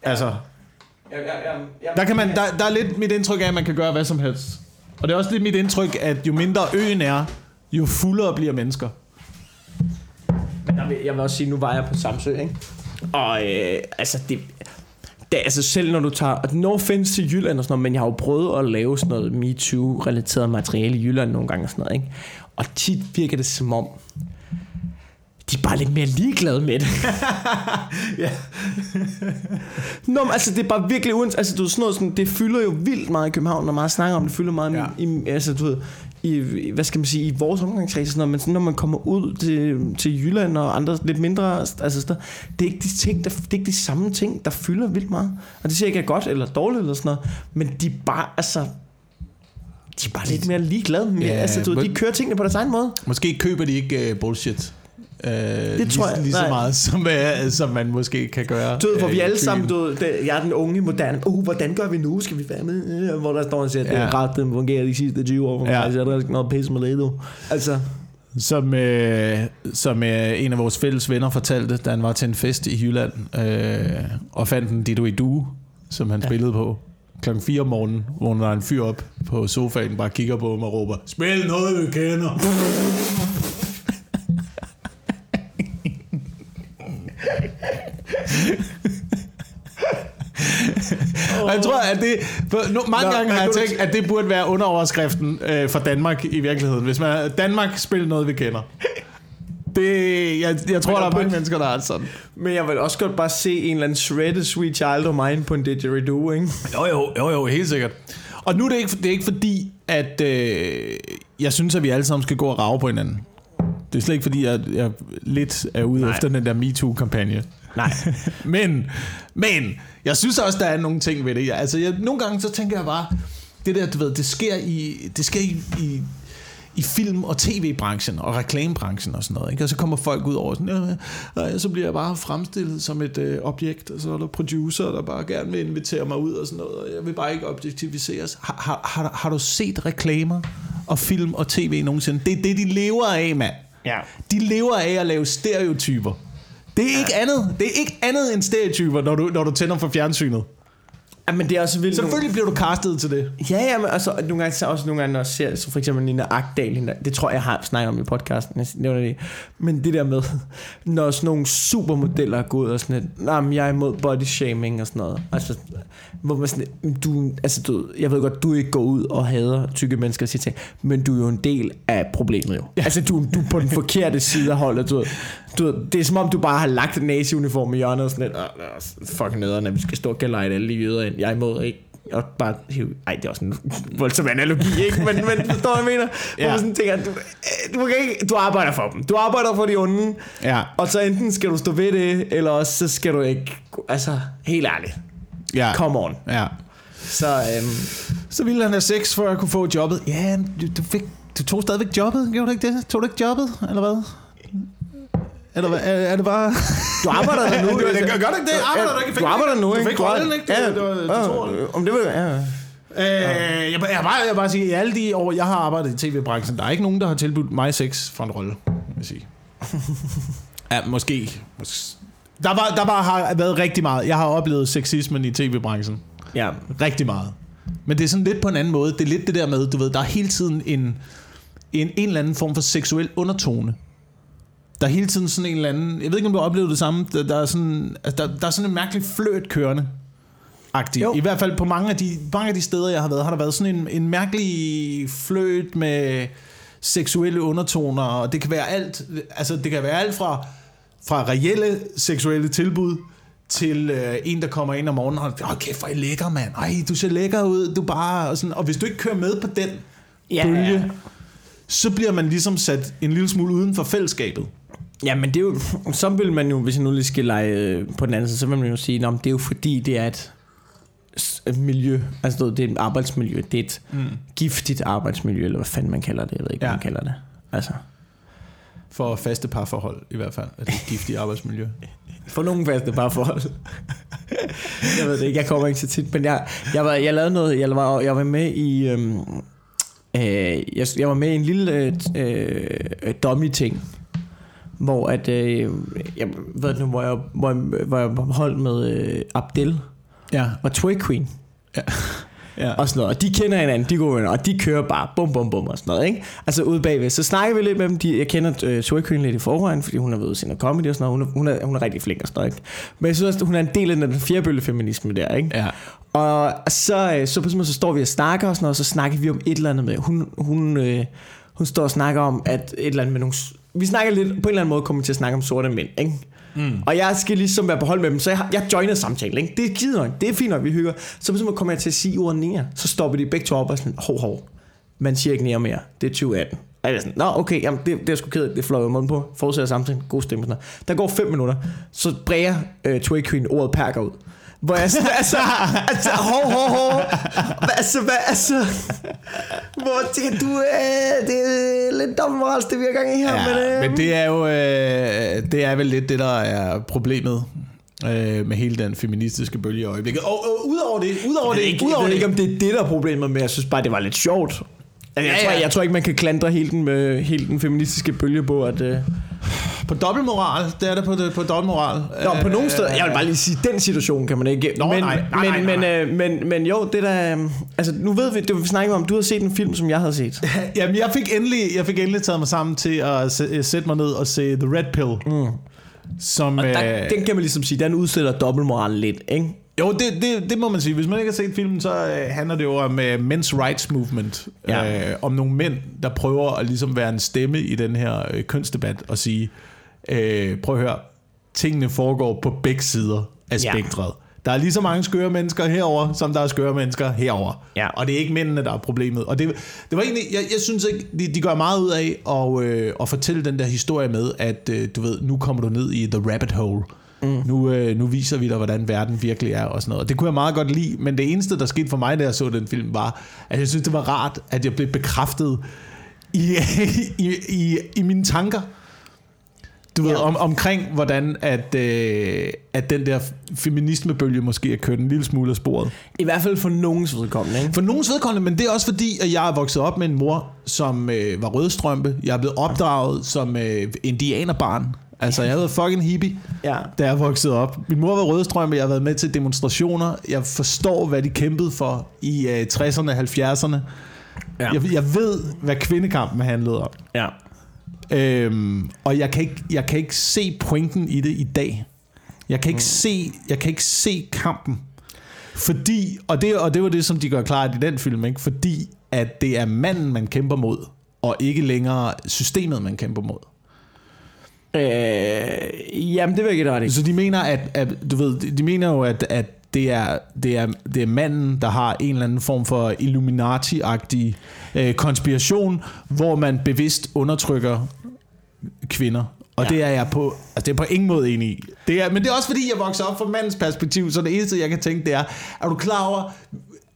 A: Altså,
B: jeg, jeg, jeg, jeg,
A: der, kan man, der, der er lidt mit indtryk af, at man kan gøre hvad som helst. Og det er også lidt mit indtryk, at jo mindre øen er, jo fuldere bliver mennesker.
B: Der vil, jeg vil også sige, nu var jeg på Samsø, ikke? Og øh, altså, det, det, altså selv når du tager, og no offense til Jylland og sådan noget, men jeg har jo prøvet at lave sådan noget MeToo-relateret materiale i Jylland nogle gange og sådan noget, ikke? Og tit virker det som om, de er bare lidt mere ligeglade med det.
A: Ja.
B: Nå, men altså det er bare virkelig uens, altså du sådan noget sådan, det fylder jo vildt meget i København, når man snakker om det, fylder meget
A: Ja.
B: i, i, altså du ved, i, hvad skal man sige, i vores omgangskreds sådan noget, men sådan, når man kommer ud til, til Jylland og andre lidt mindre, altså steder, det er ikke de ting, der, det er ikke de samme ting, der fylder vildt meget. Og det siger ikke er godt eller dårligt eller sådan noget, men de bare, altså, de er bare lidt mere ligeglade med,
A: Ja,
B: altså du ved, de kører tingene på deres egen måde.
A: Måske køber de ikke uh, bullshit. Uh, det
B: tror jeg-
A: lige så
B: nej.
A: meget, som, uh, som man måske kan gøre.
B: Du ved, hvor
A: øh,
B: vi
A: i
B: alle sammen, du det, jeg er den unge, moderne, uh, hvordan gør vi nu, skal vi være med? Øh, Hvor der står og siger, det er
A: Ja.
B: ret, den fungerer de sidste 20 år, for
A: Ja.
B: mig, så er der noget pisse med det, du. Altså,
A: Som, øh, som øh, en af vores fælles venner fortalte, da han var til en fest i Jylland, øh, og fandt en Dido i Due, som han ja.
B: Ja.
A: spillede på klokken 4 om morgenen, hvor der er en fyr op på sofaen, bare kigger på ham og råber, spil noget, vi kender. Og jeg tror, at det... Nu, mange
B: Nå,
A: gange har
B: men
A: jeg tænkt, at det burde være underoverskriften øh, for Danmark i virkeligheden. Hvis man Danmark spiller noget, vi kender. Det, jeg, jeg tror,
B: Men
A: der er mange mennesker, der er sådan.
B: men jeg vil også godt bare se en eller anden shredded sweet child of mine på en didgeridoo, ikke?
A: Jo, jo, jo, jo, helt sikkert. Og nu er det ikke, det er ikke fordi, at øh, jeg synes, at vi alle sammen skal gå og rave på hinanden. Det er slet ikke fordi, at jeg lidt er ude
B: Nej.
A: efter den der MeToo-kampagne.
B: Nej.
A: Men, men, jeg synes også, der er nogle ting ved det. Altså, jeg, nogle gange så tænker jeg bare, det der, du ved, det sker i, det sker i, i, i film- og tv-branchen og reklamebranchen og sådan noget. Ikke? Og så kommer folk ud over sådan, ja, så bliver jeg bare fremstillet som et øh, objekt, og så er der producer, der bare gerne vil invitere mig ud og sådan noget, og jeg vil bare ikke objektiviseres. Har, har, har, har du set reklamer og film og tv nogensinde? Det er det, de lever af, mand.
B: Ja.
A: De lever af at lave stereotyper. Det er ikke andet. Det er ikke andet end stereotyper, når du, når du tænder for fjernsynet.
B: Ja, men det er også vildt.
A: Selvfølgelig bliver du castet til det.
B: Ja, ja, men altså, nogle gange, så også nogle gange, når jeg ser, så for eksempel Nina Agdal, hende det tror jeg, jeg har snakket om i podcasten, jeg nævner det. Men det der med, når sådan nogle supermodeller er gået og sådan lidt, nej, men jeg er imod body shaming og sådan noget. Altså, hvor man sådan, du, altså, du, jeg ved godt, du ikke går ud og hader tykke mennesker og siger ting, men du er jo en del af problemet jo. Ja. Altså, du, du er på den forkerte side af holdet, du, du, det er som om, du bare har lagt en nazi-uniform i hjørnet og sådan lidt, "Åh, åh, fucking nederne, vi skal stå og kalde alle de jøder ind. Jeg er imod, ikke? Og bare hive, ej, det er også en voldsom analogi, ikke? Men, men forstår jeg mener? Hvor
A: Ja.
B: man sådan tænker, du, øh, du, kan ikke, du arbejder for dem. Du arbejder for de onde.
A: Ja.
B: Og så enten skal du stå ved det, eller også så skal du ikke... Altså, helt ærligt.
A: Ja.
B: Come on.
A: ja.
B: Så, øhm,
A: Så ville han have sex, for at kunne få jobbet. Ja, du, du, fik, du tog stadigvæk jobbet, gjorde du ikke det? Tog du ikke jobbet, eller hvad? Eller hvad? Er, er det bare...
B: du arbejder der nu.
A: Du- det- gør- gør du ikke det? Arbejder du ikke
B: Du arbejder nu,
A: Du
B: ikke?
A: fik
B: har-
A: rollen, ikke? Det-
B: Ja,
A: det var- det.
B: Om det vil ja.
A: Øh, jeg, jeg, bare, jeg bare sige, at i alle de år, jeg har arbejdet i tv-branchen, der er ikke nogen, der har tilbudt mig sex for en rolle, vil jeg sige. ja, måske. Mås- Der, var, der bare har været rigtig meget. Jeg har oplevet sexismen i tv-branchen.
B: ja.
A: Rigtig meget. Men det er sådan lidt på en anden måde. Det er lidt det der med, du ved, der er hele tiden en, en, en eller anden form for seksuel undertone. Der er hele tiden sådan en eller anden... Jeg ved ikke, om du har oplevet det samme. Der, der, er, sådan, altså der, der er sådan en mærkelig fløt kørende. agtig
B: Jo.
A: I hvert fald på mange af, de, mange af de steder, jeg har været, har der været sådan en, en mærkelig fløjt med seksuelle undertoner, og det kan være alt, altså det kan være alt fra, fra reelle seksuelle tilbud, til øh, en, der kommer ind om morgenen og åh kæft, hvor er I lækker, mand. Ej, du ser lækker ud, du bare... Og, sådan, og hvis du ikke kører med på den
B: Ja,
A: bølge,
B: ja.
A: så bliver man ligesom sat en lille smule uden for fællesskabet.
B: Ja, men det er jo, så vil man jo, hvis jeg nu lige skal lege øh, på den anden side, så vil man jo sige, at det er jo fordi, det er et, miljø, altså det er et arbejdsmiljø, det er et mm. giftigt arbejdsmiljø, eller hvad fanden man kalder det, jeg ved ikke, ja. Hvad man kalder det. Altså,
A: For faste parforhold i hvert fald, at det er et giftigt arbejdsmiljø.
B: for nogle faste bare forhold. jeg ved det ikke, jeg kommer ikke så tit, men jeg, jeg, var, jeg lavede noget, jeg var, jeg var med i, øhm, øh, jeg, jeg var med i en lille øh, øh, dummy-ting, hvor at, øh, jeg ved nu, hvor jeg, hvor jeg, hvor jeg holdt med øh, Abdel
A: Ja.
B: og Twig Queen
A: ja.
B: og sådan noget. Og de kender hinanden, de er gode venner, og de kører bare bum bum bum og sådan noget, ikke? Altså ude bagved. Så snakker vi lidt med dem. De, jeg kender uh, Twig Queen lidt i forvejen, fordi hun har været ude og comedy og sådan noget. Hun er, hun er, hun er rigtig flink og sådan noget, ikke? Men jeg synes også, hun er en del af den fjerbølle feminisme der, ikke?
A: Ja.
B: Og så, øh, så på så står vi og snakker og sådan noget, og så snakker vi om et eller andet med, hun, hun, øh, hun står og snakker om, at et eller andet med nogle, vi snakker lidt, på en eller anden måde kommer vi til at snakke om sorte mænd, ikke? Mm. Og jeg skal ligesom være på hold med dem, så jeg, jeg joiner samtalen, ikke? Det er givet nok, det er fint nok, vi hygger. Så på kommer jeg til at sige ordet nære, så stopper de begge to op og sådan, hov, hov, man siger ikke nære mere, det er 2018. Og jeg er sådan, nå okay, jamen, det, det er sgu ked af, det fløj jeg munden på, fortsætter samtalen, god stemme. Sådan noget. Der går 5 minutter, så bræger øh, Twig Queen ordet perker ud. Hvor jeg sådan, altså, altså, hov, hov, hov. Hvad, altså, hvad, altså, hvor jeg tænker, du, øh, det er lidt dobbeltmoralsk, det vi har gang i her,
A: Ja,
B: men, øh,
A: men det er jo øh, det er vel lidt det, der er problemet øh, med hele den feministiske bølge i øjeblikket. Og, og udover det, udover
B: jeg
A: det,
B: ikke,
A: udover
B: jeg
A: det,
B: ikke, om det er det, der er problemet med, jeg synes bare, det var lidt sjovt. Altså, jeg,
A: Ja,
B: tror,
A: ja.
B: jeg tror ikke, man kan klandre hele den, med, hele den feministiske bølge på, at... Øh,
A: på dobbeltmoral, det er det på, på dobbeltmoral.
B: Nå, på
A: Øh,
B: nogle steder, jeg vil bare lige sige, den situation kan man ikke...
A: Nå,
B: men,
A: nej, nej, nej,
B: men,
A: nej.
B: Men, øh, men, men jo, det der... øh, Altså, nu ved vi, det vi snakker om, du har set en film, som jeg havde set.
A: Jamen, jeg fik, endelig, jeg fik endelig taget mig sammen til at sæ- sætte mig ned og se The Red Pill. Mm. Som,
B: Og der,
A: øh,
B: den kan man ligesom sige, den udstiller dobbeltmoral lidt, ikke?
A: Jo, det, det, det må man sige. Hvis man ikke har set filmen, så øh, handler det jo om øh, men's rights movement.
B: Ja.
A: Øh, om nogle mænd, der prøver at ligesom være en stemme i den her øh, kønsdebat og sige, øh, prøv at høre, tingene foregår på begge sider af
B: Ja.
A: spektret. Der er lige så mange skøre mennesker herover, som der er skøre mennesker herover.
B: Ja.
A: Og det er ikke mændene, der er problemet. Og det, det var egentlig, jeg, jeg synes ikke, de, de gør meget ud af at, øh, at fortælle den der historie med, at øh, du ved, nu kommer du ned i the rabbit hole. Mm. Nu, øh, nu viser vi dig, hvordan verden virkelig er og sådan noget. Og det kunne jeg meget godt lide, men det eneste, der skete for mig, da jeg så den film, var, at jeg synes, det var rart, at jeg blev bekræftet i, i, i, i mine tanker. Du ved,
B: Ja.
A: om, omkring hvordan at, øh, at den der feminismebølge måske er kørt en lille smule af sporet.
B: I hvert fald for nogens vedkommende, ikke?
A: For nogens vedkommende, men det er også fordi, at jeg er vokset op med en mor, som øh, var rødstrømpe. Jeg er blevet opdraget som øh, indianerbarn. Altså, jeg har været fucking hippie,
B: Ja.
A: da jeg voksede op. Min mor var rødstrømpe, jeg har været med til demonstrationer. Jeg forstår, hvad de kæmpede for i øh, 60'erne og 70'erne.
B: Ja.
A: Jeg, jeg ved, hvad kvindekampen handlede om.
B: Ja.
A: Øhm, og jeg kan, ikke, jeg kan ikke se pointen i det i dag. Jeg kan ikke,
B: Mm.
A: se, jeg kan ikke se kampen. Fordi, og det, og det var det, som de gør klart i den film, ikke? fordi at det er manden, man kæmper mod, og ikke længere systemet, man kæmper mod.
B: Øh, jamen, det vil jeg ikke ret.
A: Så de mener, at, at du ved, de mener jo, at, at det er, det, er, det er manden, der har en eller anden form for Illuminati-agtig øh, konspiration, hvor man bevidst undertrykker kvinder. Og
B: Ja.
A: det er jeg på, altså det er på ingen måde enig i. Det er, men det er også fordi, jeg vokser op fra mandens perspektiv, så det eneste, jeg kan tænke, det er, er du klar over,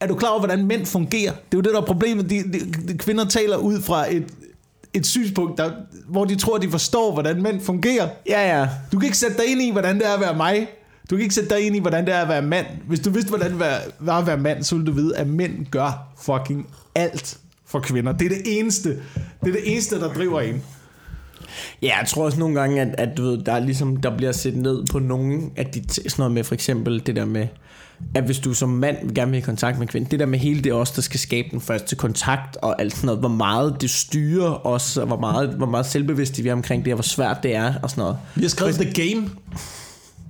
A: er du klar over, hvordan mænd fungerer? Det er jo det, der er problemet. De, de, de kvinder taler ud fra et, et synspunkt, der, hvor de tror, de forstår, hvordan mænd fungerer.
B: Ja, ja.
A: Du kan ikke sætte dig ind i, hvordan det er at være mig. Du kan ikke sætte dig ind i, hvordan det er at være mand. Hvis du vidste, hvordan det var- at være mand, så ville du vide, at mænd gør fucking alt for kvinder. Det er det eneste, det er det eneste der driver en.
B: Ja, jeg tror også nogle gange, at, at du ved, der, er ligesom, der bliver set ned på nogle af de sådan noget med, for eksempel det der med, at hvis du som mand gerne vil i kontakt med en kvinde, det der med hele det også, der skal skabe den første kontakt og alt sådan noget, hvor meget det styrer os, og hvor meget, hvor meget selvbevidste vi er omkring det, og hvor svært det er og sådan noget.
A: Vi har skrevet The Game.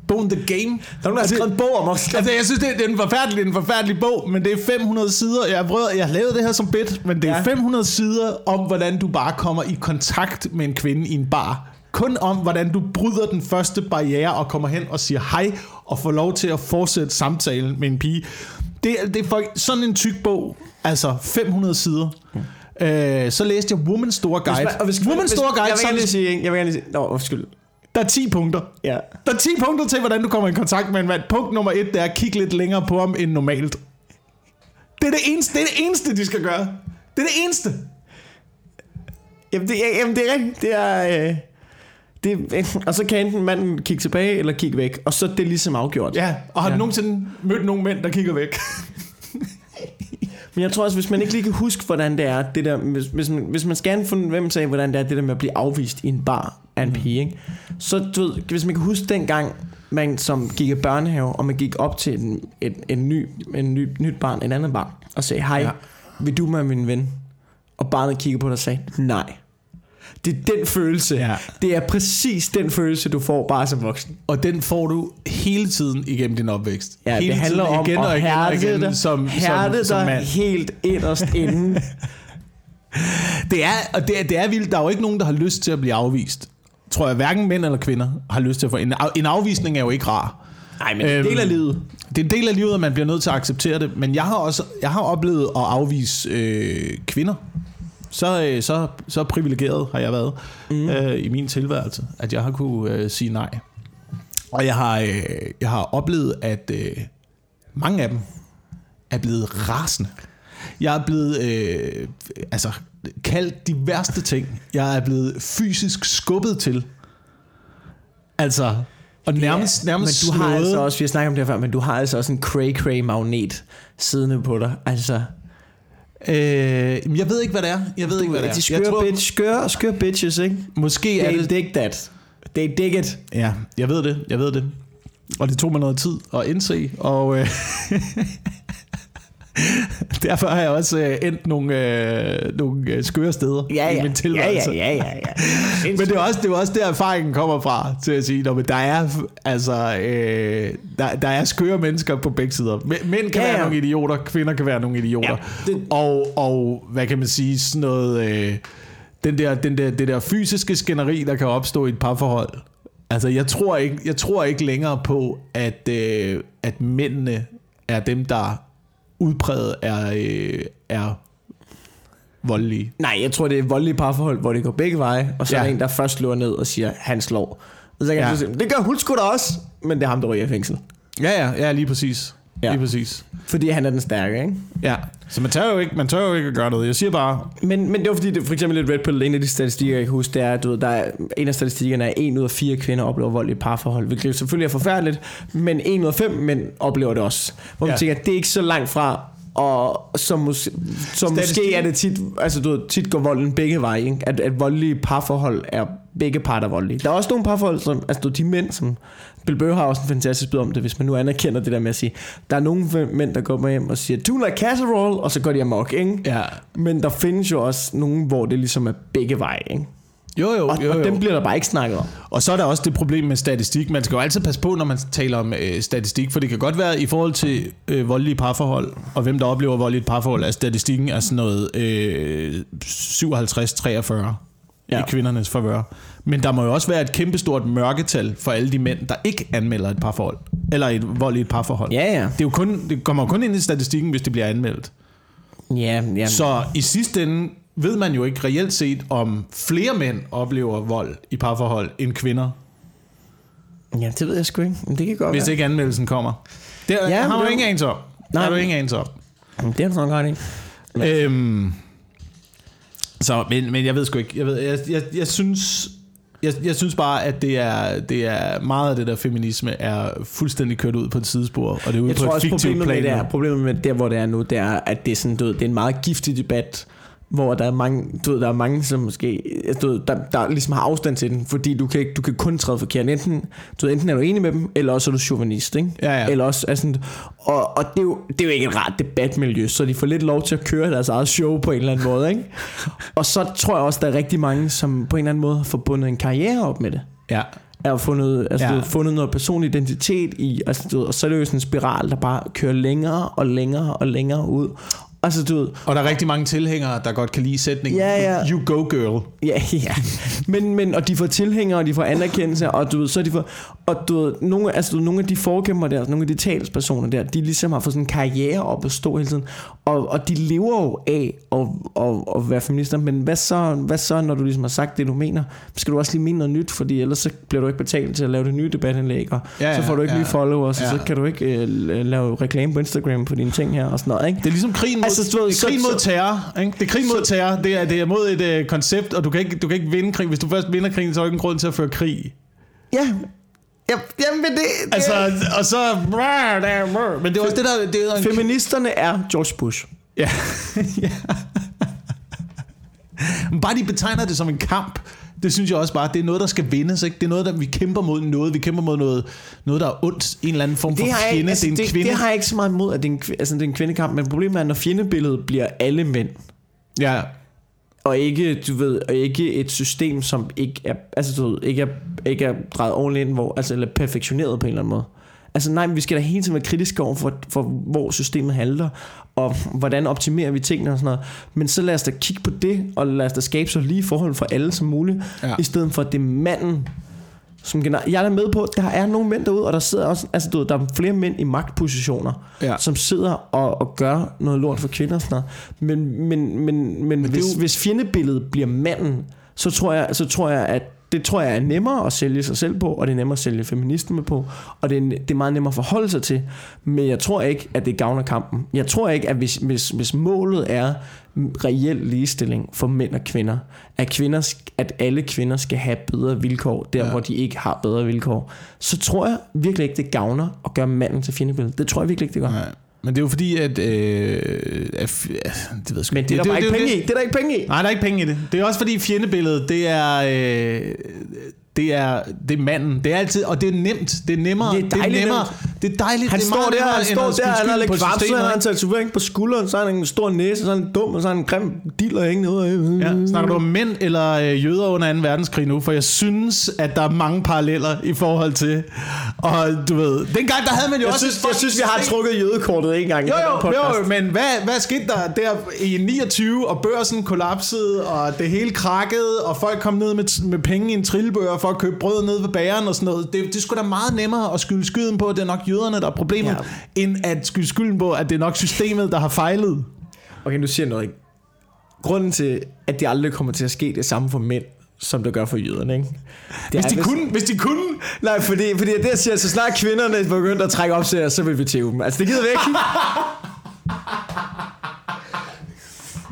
A: Bogen The Game.
B: Der er nogen, der har
A: Altså,
B: skrevet en bog om os.
A: Altså, jeg synes, det, det er en forfærdelig, er en forfærdelig bog, men det er 500 sider. Jeg prøvede, jeg har lavet det her som bit, men det er
B: Ja.
A: 500 sider om, hvordan du bare kommer i kontakt med en kvinde i en bar. Kun om, hvordan du bryder den første barriere og kommer hen og siger hej, og får lov til at fortsætte samtalen med en pige. Det, er- det er for, sådan en tyk bog, altså 500 sider. Øh, så læste jeg Woman's Store Guide.
B: Hvis man- og hvis-
A: Woman's
B: hvis-
A: Store Guide,
B: Jeg vil gerne lige sige, jeg vil gerne lige sige, nå, undskyld.
A: Der er 10 punkter.
B: Ja.
A: Der er 10 punkter til, hvordan du kommer i kontakt med en mand. Punkt nummer 1, det er at kigge lidt længere på ham end normalt. Det er det eneste, det er det eneste de skal gøre. Det er det eneste.
B: Jamen, det, er- jamen, det er rigtigt. Det er... Øh, det, og så kan enten manden kigge tilbage eller kigge væk, og så er det ligesom afgjort.
A: Ja, og har ja. Du nogensinde mødt nogle mænd, der kigger væk?
B: Men jeg tror også, hvis man ikke lige kan huske, hvordan det er, det der, hvis, hvis, man, hvis man skal en fornemmelse af, hvordan det er, det der med at blive afvist i en bar af en pige, ikke? så du ved, hvis man kan huske dengang, man som gik i børnehave, og man gik op til en, en, en, ny, en ny, nyt barn, en anden barn, og sagde, hej,
A: Ja.
B: vil du med min ven? Og barnet kiggede på dig og sagde, nej. Det er den følelse.
A: Ja.
B: Det er præcis den følelse, du får bare som voksen.
A: Og den får du hele tiden igennem din opvækst.
B: Ja,
A: hele
B: det handler om
A: igen og
B: at
A: igen og igen,
B: dig,
A: som,
B: hærde
A: som, som
B: dig
A: mand.
B: helt inderst inde.
A: Det er, og det er, det er vildt. Der er jo ikke nogen, der har lyst til at blive afvist. Tror jeg, hverken mænd eller kvinder har lyst til at få... En, en afvisning er jo ikke rar.
B: Nej, men det er en del af livet.
A: Det er en del af livet, at man bliver nødt til at acceptere det. Men jeg har også jeg har oplevet at afvise øh, kvinder. Så, øh, så, så privilegeret har jeg været mm. øh, i min tilværelse, at jeg har kunne øh, sige nej. Og jeg har, øh, jeg har oplevet, at øh, mange af dem er blevet rasende. Jeg er blevet øh, altså, kaldt de værste ting. Jeg er blevet fysisk skubbet til. Altså, og nærmest,
B: Ja,
A: nærmest
B: men du har
A: slået.
B: altså også, vi har snakket om det her før, men du har altså også en cray-cray magnet siddende på dig. Altså,
A: Øh, jeg ved ikke, hvad det er. Jeg ved ikke, hvad det er.
B: de
A: jeg
B: skøre,
A: tror,
B: bitch, skøre, skøre bitches, ikke?
A: måske er
B: They
A: det...
B: dig that. They dig it.
A: Ja, jeg ved det. Jeg ved det. Og det tog mig noget tid at indse, og øh, derfor har jeg også øh, endt nogle, øh, nogle øh, skøre steder
B: Ja,
A: i
B: ja.
A: min
B: ja,
A: tilværelse.
B: ja, ja, ja, ja.
A: Men det er, også, det er også der erfaringen kommer fra Til at sige at der er Altså øh, der, der er skøre mennesker på begge sider Mæ- Mænd kan
B: Ja,
A: være
B: ja.
A: nogle idioter Kvinder kan være nogle idioter
B: Ja, det-
A: og, og hvad kan man sige Sådan noget øh, den der, den der, Det der fysiske skænderi Der kan opstå i et parforhold Altså jeg tror ikke Jeg tror ikke længere på At, øh, at mændene Er dem der udpræget er, øh, er voldelige
B: Nej, jeg tror, det er voldelige parforhold, hvor det går begge veje, og så ja. er der en, der først slår ned og siger, han slår. Og så kan
A: Ja.
B: ja. sige, det gør hun sgu da også, men det er ham, der ryger i fængsel.
A: Ja ja, ja lige præcis
B: Ja.
A: Lige præcis
B: Fordi han er den stærke, ikke?
A: Ja, så man tør jo ikke, man tør jo ikke at gøre noget. Jeg siger bare,
B: Men, men det var fordi, det, for eksempel lidt Red Pill, en af de statistikker, jeg kan huske, det er, at du ved, der er, en af statistikkerne er, at en ud af fire kvinder oplever vold i et parforhold, hvilket selvfølgelig er forfærdeligt, men en ud af fem mænd oplever det også. Hvor man
A: Ja.
B: tænker, det er ikke så langt fra, og som, mås- som måske er det tit, altså du ved, tit går volden begge veje, ikke? At, at voldelige parforhold er begge parter voldelige. Der er også nogle parforhold, som, altså du de mænd, som Bill Burr har også en fantastisk bid om det, hvis man nu anerkender det der med at sige, der er nogle mænd, der går med hjem og siger, like casserole, og så går de amok, ikke?
A: ja.
B: Men der findes jo også nogen, hvor det ligesom er begge veje, ikke?
A: Jo, jo,
B: Og,
A: jo,
B: og
A: jo.
B: dem bliver der bare ikke snakket om.
A: Og så er der også det problem med statistik. Man skal jo altid passe på, når man taler om øh, statistik, for det kan godt være i forhold til øh, voldelige parforhold, og hvem der oplever vold i et parforhold, at statistikken er sådan noget øh, 57-43 ja. I kvindernes favør. Men der må jo også være et kæmpestort mørketal for alle de mænd, der ikke anmelder et parforhold, eller et vold i et parforhold.
B: Ja, ja.
A: Det, er jo kun, det kommer jo kun ind i statistikken, hvis det bliver anmeldt.
B: Ja, ja.
A: Så i sidste ende ved man jo ikke reelt set, om flere mænd oplever vold i parforhold end kvinder,
B: ja, det ved jeg sgu ikke. Men det kan godt
A: hvis
B: være.
A: ikke anmeldelsen kommer. Det
B: Ja,
A: har du ingen anelse om.
B: Nej.
A: har du ingen anelse om.
B: Det er du nok ret i.
A: Øhm, så, men, men jeg ved sgu ikke. Jeg, ved, jeg, jeg, jeg synes... Jeg, jeg synes bare, at det er, det er meget af det der feminisme er fuldstændig kørt ud på et sidespor, og det er ude
B: Jeg
A: på
B: tror
A: et
B: også, problemet med,
A: plan.
B: det er, problemet med der, hvor det er nu, det er, at det er sådan, du ved, det er en meget giftig debat, hvor der er mange, du ved, der er mange, som måske, du ved, der, der ligesom har afstand til den, fordi du kan, ikke- du kan kun træde forkert. Enten, du ved, enten er du enig med dem, eller også er du chauvinist, ikke?
A: Ja, ja.
B: Eller også, altså, og, og det, er jo, det er jo ikke et rart debatmiljø, så de får lidt lov til at køre deres eget show på en eller anden måde, ikke? Og så tror jeg også, der er rigtig mange, som på en eller anden måde har forbundet en karriere op med det.
A: Ja.
B: er fundet, altså,
A: Ja.
B: fundet noget personlig identitet i, altså, du ved, og så er det jo sådan en spiral, der bare kører længere og længere og længere ud. Altså, du ved,
A: Og der er rigtig mange tilhængere, der godt kan lide sætningen.
B: Ja, ja.
A: You go girl.
B: Ja, ja. Men, men, og de får tilhængere, og de får anerkendelse, og du ved, så de får, og du ved, nogle, altså, du ved, nogle af de forkæmper der, nogle af de talspersoner der, de ligesom har fået sådan en karriere op at stå hele tiden, og, og de lever jo af at, at, at være feminister, men hvad så, hvad så, når du ligesom har sagt det, du mener? Skal du også lige mene noget nyt, fordi ellers så bliver du ikke betalt til at lave det nye debatindlæg, og
A: Ja,
B: ja, så får du ikke
A: ja,
B: nye followers,
A: ja.
B: og så kan du ikke øh, lave reklame på Instagram på dine ting her, og sådan noget, ikke?
A: Det er ligesom krigen
B: Altså, du ved,
A: det er
B: så-
A: krigen mod
B: så-
A: terror. Ikke? Det er krigen mod terror. Det er, det er mod et øh, koncept, og du kan, ikke, du kan ikke vinde krig. Hvis du først vinder krigen, så er der ikke en grund til at føre krig.
B: Ja, ja jamen det, det
A: Altså, og så... Men det er også det der... Det en,
B: Feministerne er George Bush.
A: ja. ja. Bare de betegner det som en kamp, det synes jeg også bare, det er noget, der skal vindes. Ikke? Det er noget, der vi kæmper mod noget. Vi kæmper mod noget, noget der er ondt. En eller anden form for
B: Det jeg,
A: fjende.
B: ikke- altså,
A: det er en
B: det,
A: kvinde.
B: det har jeg ikke så meget imod, at det er en, altså, det er en kvindekamp, men problemet er, når fjendebilledet bliver alle mænd,
A: Ja,
B: og ikke, du ved, og ikke et system, som ikke er, altså, du ved, ikke er, ikke er drejet ordentligt ind, hvor, altså, eller perfektioneret på en eller anden måde. Altså nej, men vi skal da hele tiden være kritiske over for, for hvor systemet handler, og hvordan optimerer vi tingene og sådan noget. Men så lad os da kigge på det, og lad os da skabe så lige forhold for alle som muligt,
A: Ja.
B: i stedet for at det er manden, som generelt, jeg er med på, at der er nogle mænd derude, og der sidder også, altså du ved, der er flere mænd i magtpositioner,
A: Ja.
B: som sidder og, og gør noget lort for kvinder og sådan noget. Men, men, men, men,
A: er
B: hvis,
A: jo-
B: hvis fjendebilledet bliver manden, så tror jeg, så tror jeg at det tror jeg er nemmere at sælge sig selv på, og det er nemmere at sælge feminisme på, og det er, det er meget nemmere at forholde sig til. Men jeg tror ikke, at det gavner kampen. Jeg tror ikke, at hvis, hvis, hvis målet er reel ligestilling for mænd og kvinder, at, kvinder, at alle kvinder skal have bedre vilkår, der
A: ja.
B: hvor de ikke har bedre vilkår, så tror jeg virkelig ikke, det gavner at gøre manden til fjendebillede. Det tror jeg virkelig ikke, det gør.
A: Nej. Men det er jo fordi, at... Øh, at ja, det ved jeg sgu
B: Men det er der bare ikke
A: jo
B: penge
A: det.
B: i. Det er der ikke penge i.
A: Nej, der er ikke penge i det. Det er også fordi fjendebilledet, det er... Øh, det er, det er manden. Det er altid, og det er nemt. Det er nemmere.
B: Det er dejligt
A: nemmere. Det er dejligt.
B: Han
A: det er
B: står der, han står der, han har lidt
A: på
B: kvapse,
A: systemet,
B: han har en tatovering på skulderen, så har han en stor næse, så er han dum, og så har han en grim diller hængende ud af.
A: Ja, snakker du om mænd eller øh, jøder under 2. verdenskrig nu? For jeg synes, at der er mange paralleller i forhold til... Og du ved, dengang der havde man jo
B: Jeg
A: også...
B: synes, jeg synes, vi har trukket jødekortet en gang i
A: Jo, jo, jo, men hvad, hvad skete der der i 29, og børsen kollapsede, og det hele krakkede, og folk kom ned med, med penge i en trillebør for at købe brød ned ved bageren og sådan noget. Det, det skulle da meget nemmere at skylde skylden på, at det er nok jøderne, der er problemet, ja. end at skylde skylden på, at det er nok systemet, der har fejlet.
B: Okay, nu siger jeg noget. ikke? Grunden til, at det aldrig kommer til at ske det samme for mænd, som det gør for jøderne, ikke? Det
A: Hvis de, kunne, hvis de kunne...
B: Nej, fordi, fordi det jeg siger, så snart kvinderne begynder at trække op til så vil vi tæve dem. Altså, det gider vi ikke.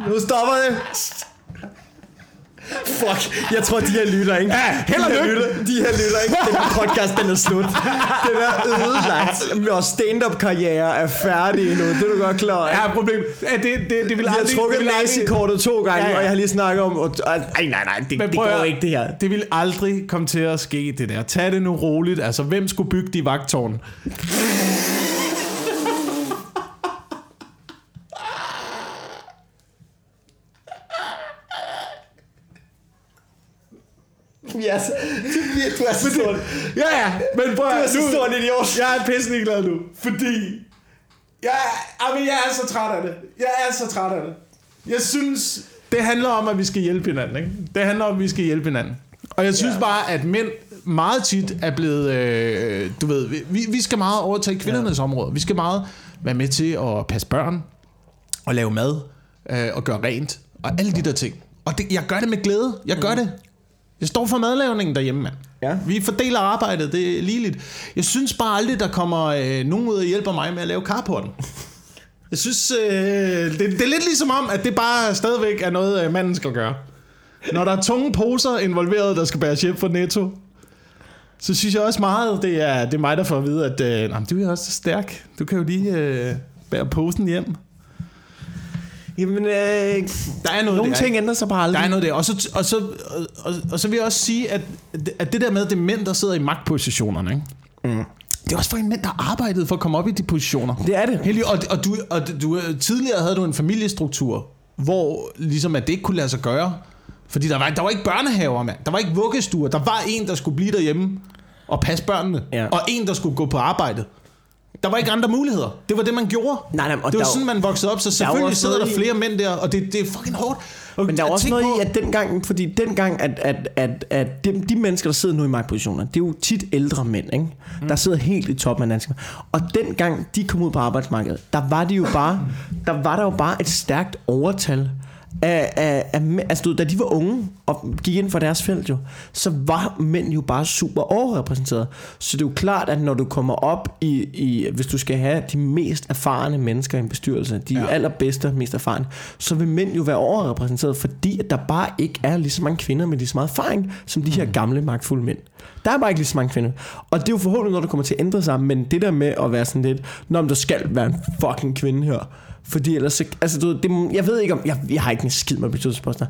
B: nu stopper det. Fuck, jeg tror, de her lytter, ikke?
A: Ja, held og lykke.
B: lytter, de her lytter, ikke? Den her podcast, den er slut. Den er ødelagt. Vores stand-up-karriere er færdig nu. Det er du godt klar ikke?
A: Ja, problem. Ja, det, det, det vil
B: Jeg har
A: aldrig...
B: trukket
A: aldrig-
B: nazikortet to gange,
A: Ja, ja.
B: og jeg har lige snakket om... Og, ej, nej, nej, det, det går ikke, det her.
A: Det vil aldrig komme til at ske, det der. Tag det nu roligt. Altså, hvem skulle bygge de vagtårn?
B: Yes. Du er så stor.
A: Ja, ja, men prøv
B: Du er så
A: nu-
B: stor en idiot.
A: Jeg er pisse glad nu, fordi... Jeg, jamen, jeg er så træt af det. Jeg er så træt af det. Jeg synes, det handler om, at vi skal hjælpe hinanden. Ikke? Det handler om, at vi skal hjælpe hinanden. Og jeg synes ja. bare, at mænd meget tit er blevet... Øh, du ved, vi, vi skal meget overtage kvindernes ja. område. Vi skal meget være med til at passe børn, og lave mad, øh, og gøre rent, og alle de der ting. Og det, jeg gør det med glæde. Jeg gør det. Jeg står for madlavningen derhjemme, mand.
B: Ja.
A: Vi fordeler arbejdet, det er ligeligt. Jeg synes bare aldrig, der kommer øh, nogen ud og hjælper mig med at lave carporten. Jeg synes, øh, det, det er lidt ligesom om, at det bare stadigvæk er noget, øh, manden skal gøre. Når der er tunge poser involveret, der skal bæres hjem fra Netto, så synes jeg også meget, det er, det er mig, der får at vide, at øh, "Nå, men du er også så stærk. Du kan jo lige øh, bære posen hjem.
B: Jamen, øh,
A: Der er noget
B: nogle
A: der,
B: ting ændrer sig bare aldrig.
A: Der er noget der. Og så, og, så, og, og, og så vil jeg også sige, at, at det der med, at det er mænd, der sidder i magtpositionerne, ikke? Mm. Det er også for en mænd, der har arbejdet for at komme op i de positioner.
B: Det er det.
A: Heldig, og, og, du, og du, tidligere havde du en familiestruktur, hvor ligesom at det ikke kunne lade sig gøre. Fordi der var, der var ikke børnehaver, mand. Der var ikke vuggestuer. Der var en, der skulle blive derhjemme. og passe børnene.
B: Ja.
A: Og en, der skulle gå på arbejde. Der var ikke andre muligheder. Det var det, man gjorde.
B: Nej, nej, og
A: det var
B: der-
A: sådan, man voksede op, så selvfølgelig
B: også
A: sidder der
B: noget i-
A: flere mænd der, og det, det er fucking hårdt. Og
B: Men der er også noget
A: på-
B: i, at dengang, fordi dengang, at, at, at, at de, de mennesker, der sidder nu i magtpositioner, det er jo tit ældre mænd, ikke?
A: Mm.
B: der sidder helt i toppen af dansk. Og dengang de kom ud på arbejdsmarkedet, der var det jo bare, der var der jo bare et stærkt overtal af, af, af mænd. Altså, du da de var unge og gik ind for deres felt jo, så var mænd jo bare super overrepræsenteret. Så det er jo klart, at når du kommer op i, i hvis du skal have de mest erfarne mennesker i en bestyrelse, de
A: Ja.
B: allerbedste og mest erfarne, så vil mænd jo være overrepræsenteret, fordi at der bare ikke er lige så mange kvinder med lige så meget erfaring, som de her gamle magtfulde mænd. Der er bare ikke lige så mange kvinder. Og det er jo forhåbentlig noget, der kommer til at ændre sig, men det der med at være sådan lidt, når der skal være en fucking kvinde her, fordi ellers så, altså du, ved, det, jeg ved ikke om, jeg, jeg har ikke en skid med bestyrelsesposter.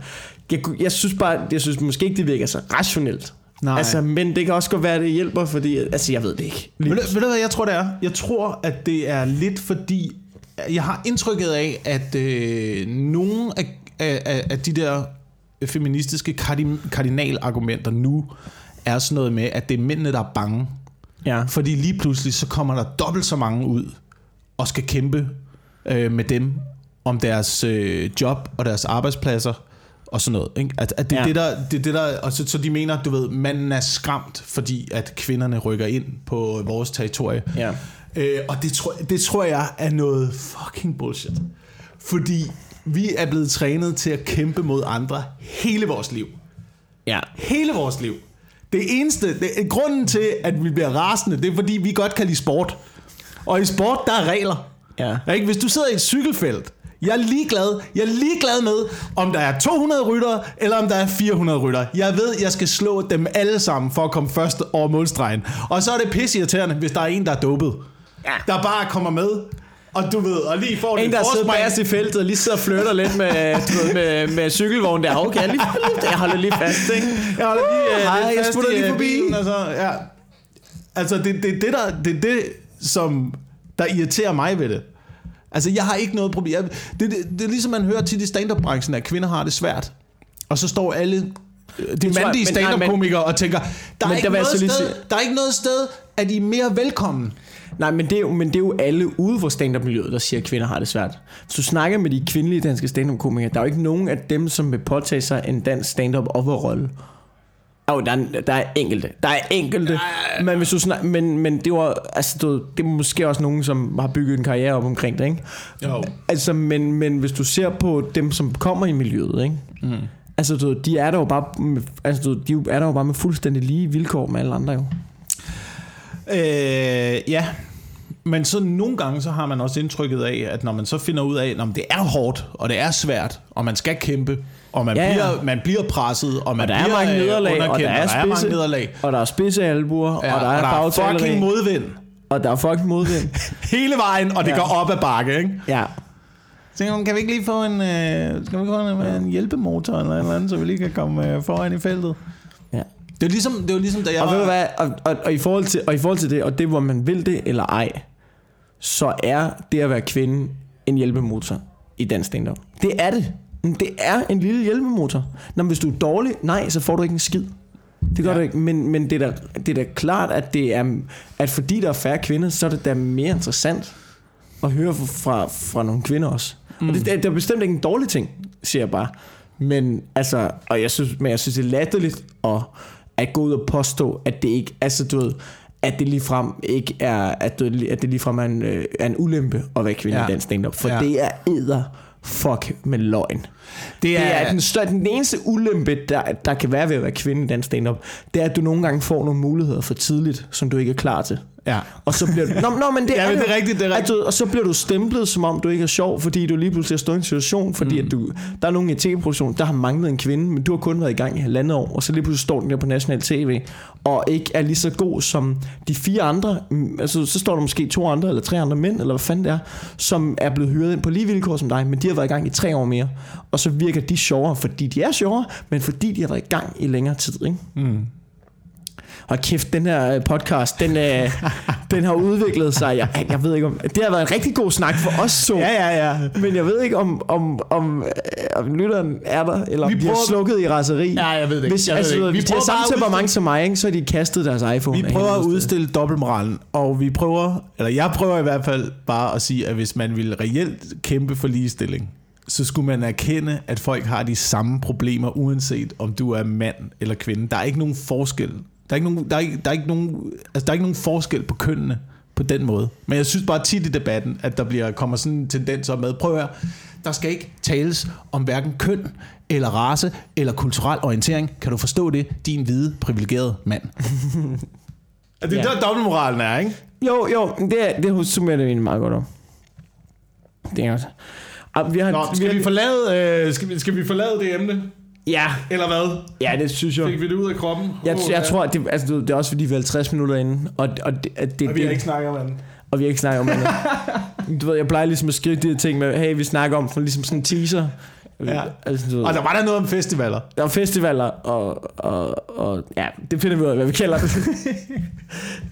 B: Jeg, jeg synes bare, jeg synes måske ikke, det virker så rationelt.
A: Nej.
B: Altså, men det kan også godt være, at det hjælper, fordi, altså jeg ved det ikke.
A: Ved, du- ved du hvad jeg tror det er? Jeg tror at det er lidt fordi Jeg har indtrykket af At øh, nogle af, af, af, af de der Feministiske kardin, kardinalargumenter Nu er sådan noget med At det er mændene der er bange
B: Ja.
A: Fordi lige pludselig så kommer der dobbelt så mange ud Og skal kæmpe øh, Med dem Om deres øh, job og deres arbejdspladser og sådan noget. Ikke? At, at det, er
B: Ja.
A: det, der, det det der, og så, så de mener, du ved, manden er skræmt, fordi at kvinderne rykker ind på vores territorie.
B: Ja.
A: Øh, og det tror, det tror jeg er noget fucking bullshit. Fordi vi er blevet trænet til at kæmpe mod andre hele vores liv.
B: Ja.
A: Hele vores liv. Det eneste, det, grunden til, at vi bliver rasende, det er fordi, vi godt kan lide sport. Og i sport, der er regler.
B: Ja.
A: Ikke? Hvis du sidder i et cykelfelt, jeg er ligeglad, jeg er ligeglad med, om der er 200 ryttere, eller om der er 400 ryttere. Jeg ved, jeg skal slå dem alle sammen, for at komme først over målstregen. Og så er det pisseirriterende, hvis der er en, der er dopet.
B: Ja.
A: Der bare kommer med, og du ved, og lige får
B: En, der sidder bagerst i feltet og lige sidder og flytter lidt med, du ved, med, med cykelvognen der. Okay, jeg, lige, jeg holder lige fast, ikke?
A: Jeg holder lige, uh,
B: Hej, jeg smutter lige
A: øh,
B: forbi.
A: bilen, og så, ja. Altså, det, det, det, der, det det, som der irriterer mig ved det. Altså, jeg har ikke noget problem. Jeg, det, det, det er ligesom, man hører tit i stand-up-branchen, at kvinder har det svært. Og så står alle øh, de mandlige stand-up-komikere og tænker, der er,
B: Men
A: ikke
B: der
A: noget sted,
B: sige-
A: der er ikke noget sted, at I er mere velkommen.
B: Nej, men det, er jo, men det er jo alle ude for stand-up-miljøet, der siger, at kvinder har det svært. Hvis du snakker med de kvindelige danske stand-up-komikere, der er jo ikke nogen af dem, som vil påtage sig en dansk stand-up Oh, der, er, der er enkelte. Der er enkelte. Men, hvis du snak, men, men det var altså, du, det er måske også nogen, som har bygget en karriere op omkring det, ikke?
A: Jo.
B: Altså, men, men hvis du ser på dem, som kommer i miljøet, ikke? Mm. Altså, du, de er der jo bare med, altså, du, de er der jo bare med fuldstændig lige vilkår med alle andre, jo.
A: Øh, ja. Men så nogle gange, så har man også indtrykket af, at når man så finder ud af, at det er hårdt, og det er svært, og man skal kæmpe, og man,
B: Ja,
A: ja, bliver, man bliver presset, og man
B: Og der er
A: bliver
B: mange
A: øh,
B: nederlag, og
A: underkendt,
B: der er,
A: og der er mange
B: spidse,
A: nederlag.
B: og der er spidse albuer,
A: Ja,
B: og der er,
A: og der er fucking modvind
B: og der er fucking modvind.
A: hele vejen, og det
B: Ja.
A: går op ad bakke, ikke?
B: ja.
A: Så tænker kan vi ikke lige få en, øh, skal vi få en, en hjælpemotor eller eller andet, så vi lige kan komme øh, foran i feltet?
B: ja.
A: Det er jo ligesom, det er jo ligesom da jeg
B: Og ved du
A: var...
B: hvad, og, og, og, i forhold til, og i forhold til det, og det hvor man vil det eller ej, så er det at være kvinde en hjælpemotor i dansk stand-up. Det er det. Det er en lille hjælpemotor. Nå, men hvis du er dårlig, nej, så får du ikke en skid. Det gør
A: Ja.
B: du ikke, men, men det, er da, det er da klart, at, det er, at fordi der er færre kvinder, så er det da mere interessant at høre fra, fra, nogle kvinder også. Mm. Og det, det, er bestemt ikke en dårlig ting, siger jeg bare. Men altså, og jeg synes, men jeg synes det er latterligt at, at gå ud og påstå, at det ikke, altså du ved, at det ligefrem ikke er, at det, at det ligefrem er en, øh, er en ulempe at være kvinde
A: Ja.
B: i den stand-up. For
A: ja.
B: det er æder fuck med løgn. Det er, det er den, større, den eneste ulempe, der, der kan være ved at være kvinde i den stand-up, det er, at du nogle gange får nogle muligheder for tidligt, som du ikke er klar til.
A: Ja.
B: Og så bliver du... Nå, nå men det
A: Ja,
B: er,
A: men det er rigtigt, det er
B: At du, og så bliver du stemplet, som om du ikke er sjov, fordi du lige pludselig står i en situation, fordi mm. at du, der er nogen i tv-produktion, der har manglet en kvinde, men du har kun været i gang i halvandet år, og så lige pludselig står den der på national tv, og ikke er lige så god som de fire andre, mm, altså så står der måske to andre, eller tre andre mænd, eller hvad fanden det er, som er blevet hyret ind på lige vilkår som dig, men de har været i gang i tre år mere, og så virker de sjovere, fordi de er sjovere, men fordi de har været i gang i længere tid, ikke?
A: Mm.
B: Og kæft, den her øh, podcast, den, øh, den har udviklet sig. Jeg, jeg ved ikke om... Det har været en rigtig god snak for os to.
A: Ja, ja, ja.
B: Men jeg ved ikke, om, om, om, øh, om lytteren er der, eller om
A: Vi
B: de har slukket i raseri.
A: Ja, jeg ved det ikke.
B: Hvis,
A: Jeg ved
B: altså,
A: det ikke. Vi
B: hvis de har samme temperament som mig, ikke, så har de kastet deres iPhone.
A: Vi prøver at udstille dobbeltmoralen, og vi prøver, eller jeg prøver i hvert fald bare at sige, at hvis man vil reelt kæmpe for ligestilling, så skulle man erkende, at folk har de samme problemer, uanset om du er mand eller kvinde. Der er ikke nogen forskel. Der er ikke nogen, der er ikke, der er ikke nogen, altså der er ikke nogen forskel på kønnene på den måde. Men jeg synes bare tit i debatten, at der bliver, kommer sådan en tendens op med, prøv at høre, der skal ikke tales om hverken køn, eller race, eller kulturel orientering. Kan du forstå det, din hvide, privilegerede mand? det er
B: Ja.
A: der dobbeltmoralen er, ikke?
B: Jo, jo, det, er, det summerer det egentlig meget godt om. Det er også. Og vi har,
A: Nå, skal
B: har,
A: vi forlade, øh, skal, vi, skal vi forlade det emne?
B: Ja,
A: Eller hvad?
B: ja, det synes jeg.
A: Fik vi det ud af kroppen?
B: Jeg,
A: Åh,
B: jeg
A: ja.
B: tror, det, altså, det er også fordi, vi er 50 minutter inde, og, og det, at det,
A: Og vi har ikke snakket om andet.
B: og vi har ikke snakket om andet. du ved, jeg plejer ligesom at skrive de her ting med, hey, vi snakker om, for ligesom sådan en teaser.
A: Ja.
B: Altså, du ved,
A: Og der var der noget om festivaler.
B: der er festivaler, og, og, og ja, det finder vi ud af, hvad vi kalder det.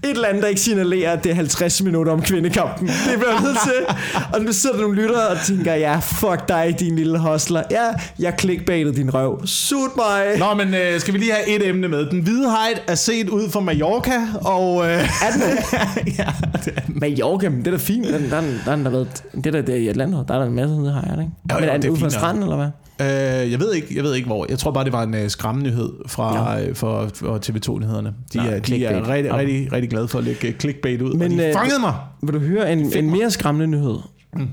B: Et eller andet, der ikke signalerer, at det er 50 minutter om kvindekampen. Det bliver nødt til. Og nu sidder der nogle lyttere og tænker, ja, fuck dig, din lille hostler. Ja, jeg clickbaitede din røv. Sut mig.
A: Nå, men øh, skal vi lige have et emne med. Den hvide hejt er set ud fra Mallorca, og... Øh,
B: Er den det?
A: ja, det er den.
B: Mallorca, men det er da fint. Den, der, der, der, der, været, det der, der i Atlantet, der er der en masse nede her, ikke?
A: Jo, jo,
B: men er den
A: er
B: ude fra stranden, eller hvad?
A: Øh, jeg ved ikke, jeg ved ikke hvor. Jeg tror bare det var en uh, skræmmenyhed fra øh, for, for TV2-nyhederne. De,
B: Nå,
A: er, de er rigtig,
B: Okay.
A: rigtig, rigtig glade for at lægge øh, clickbait ud. Men, og de
B: øh,
A: fangede mig.
B: Vil du høre en, en mere skræmmende nyhed? Mm.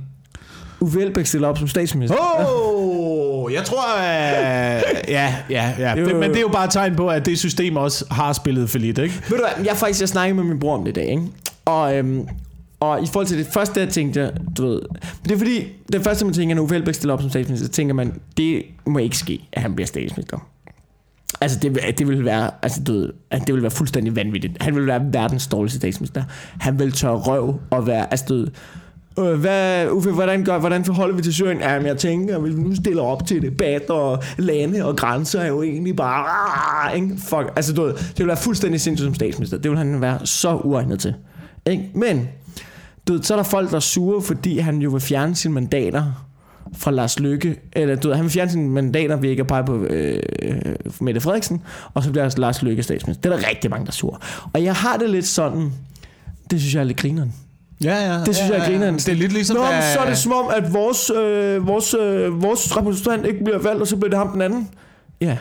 B: Uffe Elbæk stiller op som statsminister.
A: Oh, jeg tror, at... Ja, ja, ja. Det, men det er jo bare et tegn på, at det system også har spillet for lidt, ikke?
B: Ved du hvad, jeg faktisk jeg snakkede med min bror om det i dag, ikke? Og, øhm, og i forhold til det første, der tænkte, jeg, du ved... Men det er fordi, det første, man tænker, når Uffe Elbæk stiller op som statsminister, så tænker man, det må ikke ske, at han bliver statsminister. Altså, det, det vil være, altså, du ved, at det vil være fuldstændig vanvittigt. Han vil være verdens dårligste statsminister. Han vil tørre røv og være, altså, du ved, Øh, hvad, Uffe, hvordan, gør, hvordan forholder vi til Syrien? Jamen, jeg tænker, at vi nu stiller op til debat og lande og grænser, er jo egentlig bare... Ah, ikke? Fuck, altså, du ved, det vil være fuldstændig sindssygt som statsminister. Det vil han være så uegnet til. Ikke? Men, du ved, så er der folk, der er sure, fordi han jo vil fjerne sine mandater fra Lars Lykke, eller du ved, han vil fjerne sine mandater ved ikke at pege på øh, Mette Frederiksen, og så bliver Lars Lykke statsminister. Det er der rigtig mange, der er sure. Og jeg har det lidt sådan, det synes jeg er lidt grineren.
A: Ja, ja.
B: Det synes jeg er grineren.
A: Det er lidt ligesom...
B: Nå, men så er det som om, at vores, øh, vores, øh, vores repræsentant ikke bliver valgt, og så bliver det ham den anden. Ja.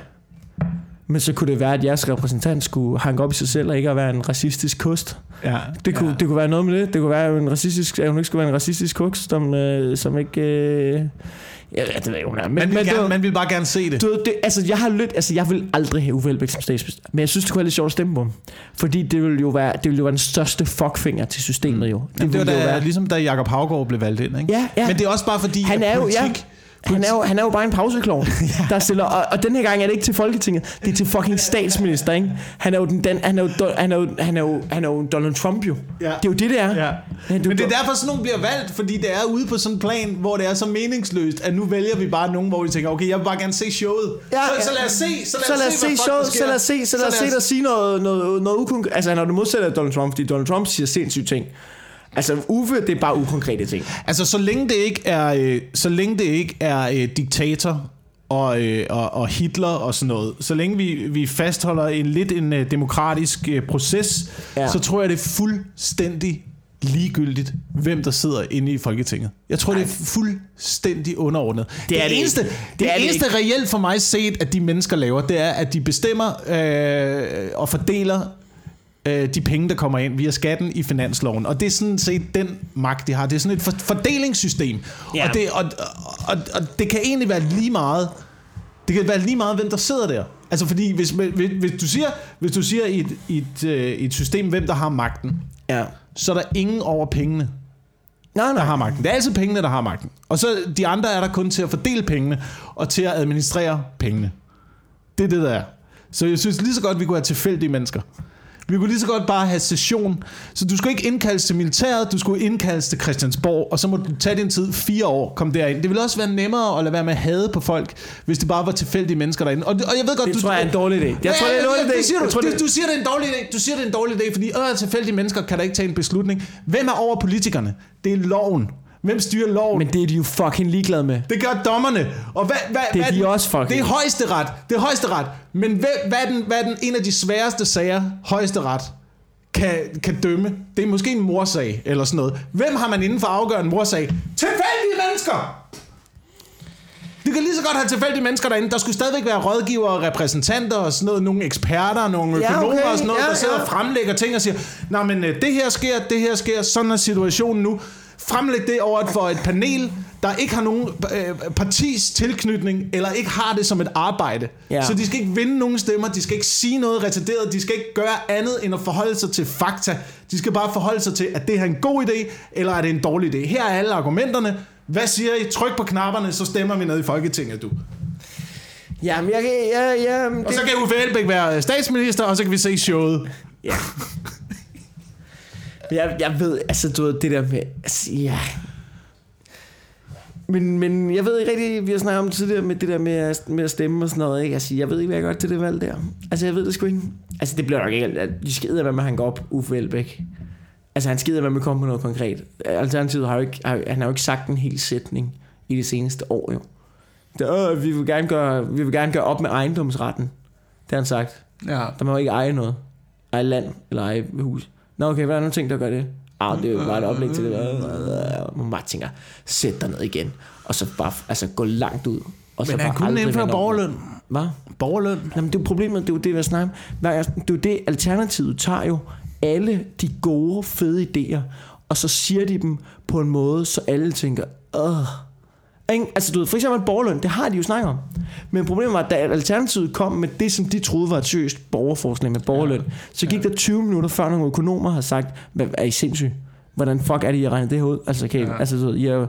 B: Men så kunne det være, at jeres repræsentant skulle hanke op i sig selv, og ikke at være en racistisk kost.
A: Ja,
B: Det kunne,
A: ja.
B: det kunne være noget med det. Det kunne være en racistisk, at hun ikke skulle være en racistisk kost, som, øh, som ikke... Øh, ja, det ved jeg hun er. Men,
A: Man vil,
B: men
A: gerne,
B: var-
A: man vil bare gerne se det.
B: du det, altså, jeg har lyt, altså, jeg vil aldrig have Uffe Elbæk som statsminister. Men jeg synes, det kunne være lidt sjovt at stemme på ham. Fordi det ville jo være, det ville jo være den største fuckfinger til systemet jo. Det,
A: Jamen, det var
B: ville jo
A: da,
B: være.
A: ligesom da Jacob Havgaard blev valgt ind, ikke?
B: Ja, ja.
A: Men det er også bare fordi,
B: Han er jo- ja. Han er, jo, han er jo bare en pauseklovn, der stiller, og, og den her gang er det ikke til Folketinget, det er til fucking statsminister, ikke? Han er jo, den, han er jo, han er jo, han er jo, han er jo Donald Trump jo.
A: Ja.
B: Det er jo det, det er.
A: Ja.
B: Ja,
A: Men det er derfor, sådan nogle bliver valgt, fordi det er ude på sådan en plan, hvor det er så meningsløst, at nu vælger vi bare nogen, hvor vi tænker, okay, jeg vil bare gerne se showet.
B: Ja,
A: så,
B: ja.
A: så lad os se, så lad,
B: så lad os se showet, så lad os se, så lad os se dig sige noget, noget, noget ukonkret. Altså han er det modsatte af Donald Trump, fordi Donald Trump siger sindssyge ting. Altså Uffe, det er bare ukonkrete ting.
A: Altså, så længe det ikke er, øh, så længe det ikke er øh, diktator og, øh, og, og Hitler og sådan noget, så længe vi, vi fastholder en lidt en øh, demokratisk øh, proces, ja. Så tror jeg, det er fuldstændig ligegyldigt, hvem der sidder inde i Folketinget. Jeg tror, det er fuldstændig underordnet. Det,
B: er det
A: eneste,
B: ikke.
A: det,
B: Det er det
A: eneste
B: ikke.
A: reelt for mig set, at de mennesker laver, det er, at de bestemmer øh, og fordeler øh, de penge, der kommer ind via skatten i finansloven. Og det er sådan set den magt, de har. Det er sådan et for- fordelingssystem.
B: Ja.
A: Og, det, og, og, og det kan egentlig være lige meget... Det kan være lige meget, hvem der sidder der. Altså fordi, hvis, hvis, hvis du siger, hvis du siger i et, i, et, øh, et system, hvem der har magten,
B: Ja.
A: så er der ingen over pengene,
B: Nej,
A: der
B: nej.
A: har magten. Det er altid pengene, der har magten. Og så de andre er der kun til at fordele pengene, og til at administrere pengene. Det er det, der er. Så jeg synes lige så godt, vi kunne have tilfældige mennesker. Vi kunne lige så godt bare have session. Så du skulle ikke indkaldes til militæret, du skulle indkaldes til Christiansborg, og så må du tage din tid fire år, kom derind. Det ville også være nemmere at lade være med at hade på folk, hvis det bare var tilfældige mennesker derinde. Og, og jeg ved godt,
B: Det
A: du,
B: tror jeg er en dårlig idé. Jeg tror, det er en dårlig idé.
A: Det siger du,
B: tror,
A: du, du siger, det er en dårlig idé. Du siger, det er en dårlig idé, fordi øh, tilfældige mennesker kan da ikke tage en beslutning. Hvem er over politikerne? Det er loven. Hvem styrer loven?
B: Men det er de jo fucking ligeglade med.
A: Det gør dommerne. Og hvad, hvad,
B: Det er
A: hvad
B: de
A: den-
B: også fucking.
A: Det er højesteret. Det er højesteret. Men hvad, hvad, er den, hvad er den en af de sværeste sager, højesteret kan, kan dømme? Det er måske en morsag eller sådan noget. Hvem har man inden for at afgøre en morsag? Tilfældige mennesker! Du kan lige så godt have tilfældige mennesker derinde. Der skulle stadigvæk være rådgivere, repræsentanter og sådan noget. Nogle eksperter, nogle
B: Ja,
A: økonomer
B: okay.
A: og sådan noget,
B: Ja,
A: der sidder
B: ja.
A: og fremlægger ting og siger, Nej, men øh, det her sker, det her sker, sådan er situationen nu. Fremlæg det over for et panel, der ikke har nogen øh, partis tilknytning, eller ikke har det som et arbejde.
B: Ja.
A: Så de skal ikke vinde nogen stemmer, de skal ikke sige noget retarderet, de skal ikke gøre andet end at forholde sig til fakta. De skal bare forholde sig til, at det her er en god idé, eller er det en dårlig idé. Her er alle argumenterne. Hvad siger I? Tryk på knapperne, så stemmer vi ned i Folketinget, du.
B: Jamen, jeg. Ja, ja, det,
A: Og så kan Uffe Elbæk være statsminister, og så kan vi se showet.
B: Ja. Jeg, jeg ved, altså du ved, det der med, altså, ja. Men, men jeg ved ikke rigtig, vi har snakket om det tidligere med det der med at, med at stemme og sådan noget, ikke? Altså, jeg ved ikke, hvad jeg gør til det valg der. Altså, jeg ved det sgu ikke. Altså, det bliver nok ikke, at de skider med, at han går op, Uffe Elbæk. Altså, han skider med, at komme på noget konkret. Alternativet har jo ikke, har, han har jo ikke sagt en hel sætning i de seneste år, jo. Det, øh, vi, vil gerne gøre, vi vil gerne gøre op med ejendomsretten. Det har han sagt.
A: Ja.
B: Der må ikke eje noget. Eje land eller eje hus. Nå okay, hvad er der nogle ting, der gør det? Ah, det er jo bare et oplæg til det. Man bare tænker, sæt dig ned igen. Og så bare altså, gå langt ud. Og så
A: Men han kunne indføre borgerløn.
B: Hvad?
A: Borgerløn.
B: Jamen, det er jo problemet, det er jo det, jeg snakker om. Gang- Det er jo det, Alternativet tager jo alle de gode, fede idéer, og så siger de dem på en måde, så alle tænker, åh. Ikke? Altså, du ved, for eksempel borgerløn, det har de jo snakket om. Men problemet var, at da Alternativet kom med det, som de troede var et seriøst borgerforslag med borgerløn, så gik der 20 minutter før nogle økonomer har sagt, hvad er I sindssyge? Hvordan fuck er det, I har regnet det her ud? Altså, okay, ja. altså, I er jo,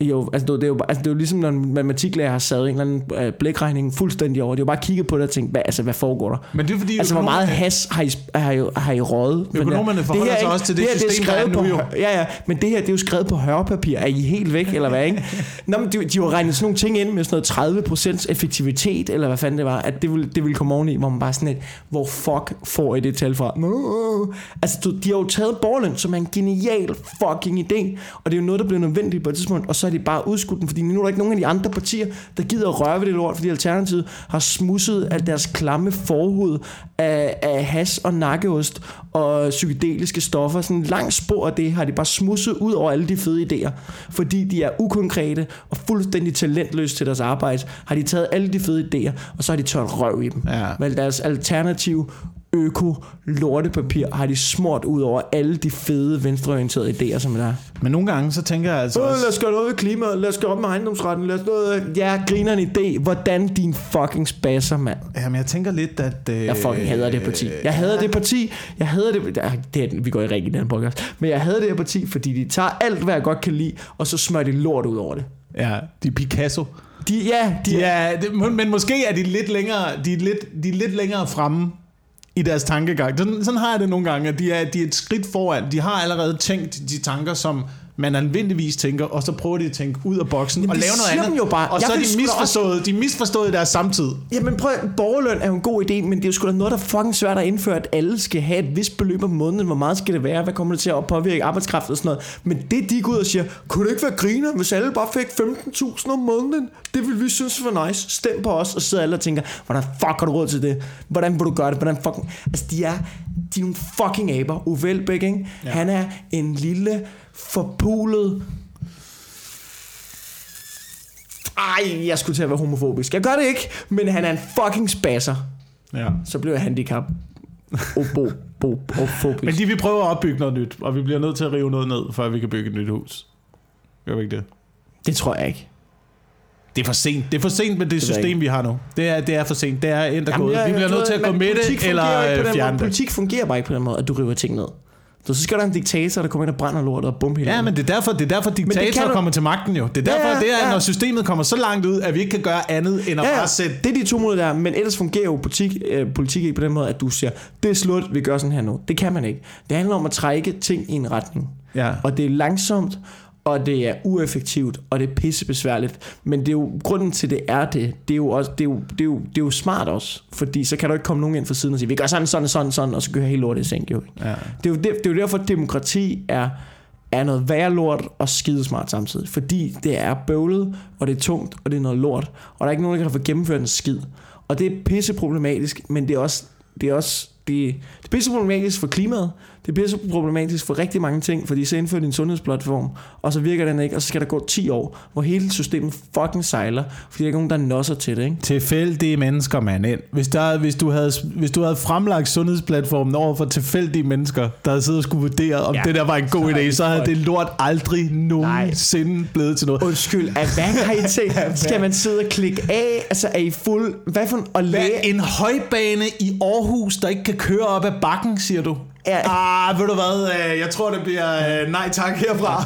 B: jo, altså, det, er jo, altså, det er jo ligesom, når en matematiklærer har sat en eller anden øh, blækregning fuldstændig over. Det er jo bare kigget på det og tænkt, hvad, altså, hvad foregår der?
A: Men det er fordi,
B: Altså, hvor meget has har I, har I, har I røget?
A: Økonomerne
B: det
A: forholder
B: her
A: sig også til det
B: her, er
A: system, der er
B: skrevet
A: nu,
B: på,
A: jo.
B: Ja, ja, men det her, det er jo skrevet på hørpapir. Er I helt væk, eller hvad, ikke? Nå, men de, de har regnet sådan nogle ting ind med sådan noget 30% effektivitet, eller hvad fanden det var, at det ville, det ville komme oveni, hvor man bare sådan et, hvor fuck får I det tal fra? Nå. Altså, du, de har jo taget borgerløn, som er en genial fucking idé, og det er jo noget, der bliver nødvendigt på et tidspunkt, og så er de bare udskudt den, fordi nu er der ikke nogen af de andre partier, der gider at røre ved det lort, fordi Alternativet har smusset af deres klamme forhud af, af has og nakkeost og psykedeliske stoffer. Sådan en lang spor af det har de bare smusset ud over alle de fede idéer. Fordi de er ukonkrete og fuldstændig talentløse til deres arbejde, har de taget alle de fede idéer, og så har de tørt røv i dem.
A: Ja.
B: Men deres alternativ øko lortepapir har de smurt ud over alle de fede venstreorienterede idéer, som der er.
A: Men nogle gange, så tænker jeg altså
B: Øh,
A: også...
B: lad os gøre noget ved klimaet, lad os gøre op med ejendomsretten, lad os noget... Ja, griner en idé. Hvordan din fucking spasser, mand.
A: Jamen, jeg tænker lidt, at... Øh,
B: Jeg fucking hader det parti. Jeg hader det parti. Jeg hader det... Ja, Det er, vi går i ring i den podcast. Men jeg hader det her parti, fordi de tager alt, hvad jeg godt kan lide, og så smører de lort ud over det.
A: Ja, de er Picasso.
B: De, ja, de,
A: De
B: er,
A: det, men men måske er de lidt længere, de er lidt, de er lidt længere fremme i deres tankegang. Sådan, sådan har jeg det nogle gange, at de er, de er et skridt foran. De har allerede tænkt de tanker, som man almindeligvis tænker, og så prøver de at tænke ud af boksen
B: Jamen,
A: og lave noget andet.
B: jo bare.
A: Og
B: Jeg
A: så er de misforstået, de er misforstået deres samtid.
B: Jamen prøv, borgerløn er jo en god idé, men det er jo sgu da noget, der er fucking svært at indføre, at alle skal have et vist beløb om måneden. Hvor meget skal det være? Hvad kommer det til at påvirke arbejdskraft og sådan noget? Men det, de går ud og siger, kunne det ikke være griner, hvis alle bare fik 15.000 om måneden? Det ville vi synes var nice. Stem på os, og så sidder alle og tænker, hvordan fuck har du råd til det? Hvordan vil du gøre det? Hvordan fucking... Altså, de er, de er nogle fucking aber. Uffe Elbæk, ikke? Ja. Han er en lille, forpulet ej, jeg skulle til at være homofobisk. Jeg gør det ikke, men han er en fucking spasser.
A: Ja.
B: Så blev jeg handicap. Obo, bo.
A: Men de vil prøve at opbygge noget nyt, og vi bliver nødt til at rive noget ned, før vi kan bygge et nyt hus. Gør vi ikke det?
B: Det tror jeg ikke.
A: Det er for sent. Det er for sent med det,
B: jeg
A: system, vi har nu. Det er, det er for sent. Det er endt Vi bliver nødt til at gå med det, eller øh, fjerne det.
B: Politik fungerer bare ikke på den måde, at du river ting ned. Så, så skal der en diktator, der kommer ind og brænder lortet og bum hele
A: Ja, men det er derfor, det er derfor diktatorer
B: du-
A: kommer til magten jo. Det er derfor,
B: Ja, ja,
A: det er,
B: ja.
A: når systemet kommer så langt ud, at vi ikke kan gøre andet end at
B: Ja, ja,
A: bare sætte...
B: det er de to måder der, men ellers fungerer jo politik, øh, politik ikke på den måde, at du siger, det er slut, vi gør sådan her nu. Det kan man ikke. Det handler om at trække ting i en retning.
A: Ja.
B: Og det er langsomt, og det er ueffektivt, og det er pissebesværligt. Men det er jo, grunden til det er det, det er jo, også, det er jo, det er jo, det er jo smart også. Fordi så kan der ikke komme nogen ind fra siden og sige, vi gør sådan, sådan, sådan, sådan, og så gør helt lortet i sænk. Jo.
A: Ja.
B: Det, er jo der, det er jo derfor, at demokrati er, er noget værre lort og skidesmart samtidig. Fordi det er bøvlet, og det er tungt, og det er noget lort. Og der er ikke nogen, der kan få gennemført en skid. Og det er pisse problematisk, men det er også, det er også det, det er pisse problematisk for klimaet. Det er pisse problematisk for rigtig mange ting, fordi så indfører de en sundhedsplatform, og så virker den ikke, og så skal der gå 10 år, hvor hele systemet fucking sejler, fordi der er ikke nogen, der nosser til det. Ikke?
A: Tilfældige mennesker, mand. ind. Hvis, der, hvis, du havde, hvis du havde fremlagt sundhedsplatformen over for tilfældige mennesker, der havde siddet og skulle vurdere, om ja, det der var en god
B: så
A: idé, så havde det lort aldrig nogensinde blevet til noget.
B: Undskyld, at hvad har I tænkt? Skal man sidde og klikke af? Altså er I fuld... Hvad for en... Og
A: Hvad,
B: læge...
A: en højbane i Aarhus, der ikke kan køre op ad bakken, siger du?
B: Ja.
A: Ah, ved du hvad? øh, Jeg tror, det bliver øh, nej tak herfra.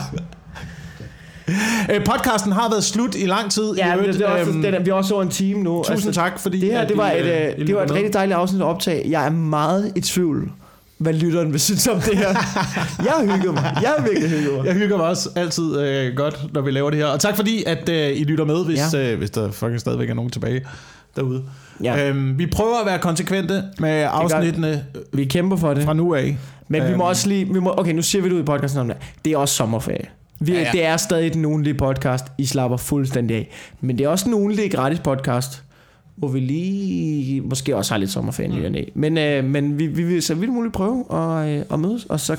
A: Øh, Podcasten har været slut i lang tid.
B: Ja,
A: øvrigt,
B: det er også,
A: øhm,
B: det er, vi er også over en time nu. Altså,
A: Tusind tak, fordi
B: Det her, det var
A: I,
B: et,
A: I
B: det var et rigtig dejligt afsnit at optage. Jeg er meget i tvivl, hvad lytteren vil synes om det her. Jeg har hygget mig. Jeg har virkelig hygget mig.
A: Jeg hygger mig også altid øh, godt, når vi laver det her. Og tak fordi, at øh, I lytter med, hvis,
B: ja.
A: øh, hvis der fucking stadigvæk er nogen tilbage derude.
B: Ja.
A: Øhm, vi prøver at være konsekvente med afsnittene
B: Vi kæmper for det.
A: fra nu af.
B: Men vi
A: Øhm.
B: må også lige... Vi må, okay, nu siger vi det ud i podcasten om det. Det er også sommerferie. Vi,
A: Ja,
B: ja. Det er stadig den ugenlige podcast. I slapper fuldstændig af. Men det er også den ugenlige gratis podcast, hvor vi lige måske også har lidt sommerferie
A: Mm.
B: Men, øh, men vi, vi vil så vidt muligt prøve at, øh, at mødes, og så,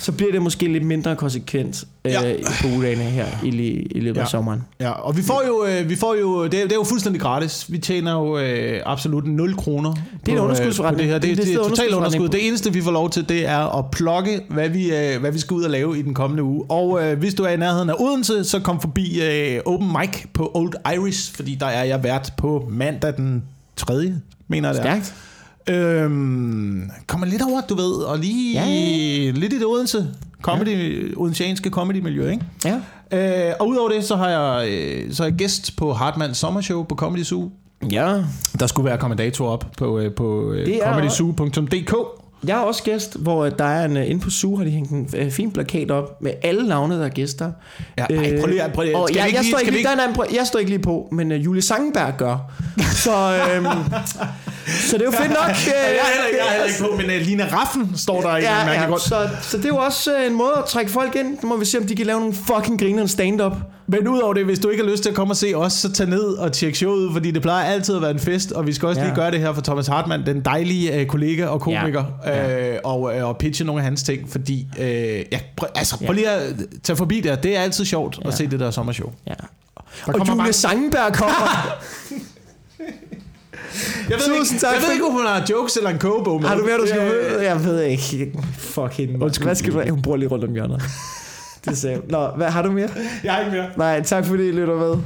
B: så bliver det måske lidt mindre konsekvent
A: Ja.
B: ja. på ugedagene her i, i løbet
A: Ja.
B: af sommeren.
A: Ja, og vi får jo, øh, vi får jo det, er, det er jo fuldstændig gratis. Vi tjener jo øh, absolut 0 kroner
B: Det er en
A: på, øh,
B: underskudsforretning.
A: det her. Det,
B: Det er
A: det, det, er totalt underskud. Det eneste, vi får lov til, det er at plukke, hvad vi, øh, hvad vi skal ud og lave i den kommende uge. Og øh, hvis du er i nærheden af Odense, så kom forbi øh, Open Mic på Old Iris, fordi der er jeg vært på mandag den 3. mener jeg det er.
B: Stærkt.
A: Øhm, kommer lidt over, du ved, og lige
B: ja,
A: lidt i det Odense, comedy, ja. odenseanske comedy-miljø, ikke?
B: Ja.
A: Øh, og udover det, så har jeg, øh, så er jeg gæst på Hartmanns sommershow på Comedy Zoo.
B: Ja.
A: Der skulle være kommentator op på, øh, på øh, comedyzoo.dk.
B: Jeg er også gæst, hvor der er en, øh, inde på Zoo, har de hængt en øh, fin plakat op med alle navne, der er gæster.
A: Ja, ej, prøv lige, prøv lige.
B: og jeg, står ikke lige, nej, prøv, jeg står ikke lige på, men uh, Julie Sangenberg gør. Så, øhm, så det er jo fedt nok. Øh,
A: jeg er heller jeg er heller ikke på, men uh, Lina Raffen står der i
B: Ja,
A: mærkelig
B: ja,
A: grund.
B: så, så det er jo også øh, en måde at trække folk ind. Nu må vi se, om de kan lave nogle fucking griner stand-up.
A: Men udover det, hvis du ikke har lyst til at komme og se os, så tag ned og tjek showet ud, fordi det plejer altid at være en fest, og vi skal også
B: Ja.
A: lige gøre det her for Thomas Hartmann, den dejlige øh, kollega og komiker,
B: Ja.
A: Øh, og, øh, og pitche nogle af hans ting, fordi, øh, ja, prøv, altså, prøv
B: Ja.
A: lige at tage forbi der. Det er altid sjovt
B: Ja.
A: at se det der sommershow.
B: Ja.
A: Der
B: Og Julie
A: mange-
B: Sangenberg kommer.
A: Jeg ved,
B: Tusind
A: ikke,
B: tak
A: jeg ved ikke, om hun har jokes eller en kogebog med.
B: har du mere, du skal
A: er-
B: møde? Jeg ved ikke. Fuck hende.
A: Undskyld.
B: Hvad skal du Hun bor lige rundt om hjørnet. Det sagde. Nå, hvad, har du mere?
A: Jeg har ikke mere.
B: Nej, tak fordi I lytter med.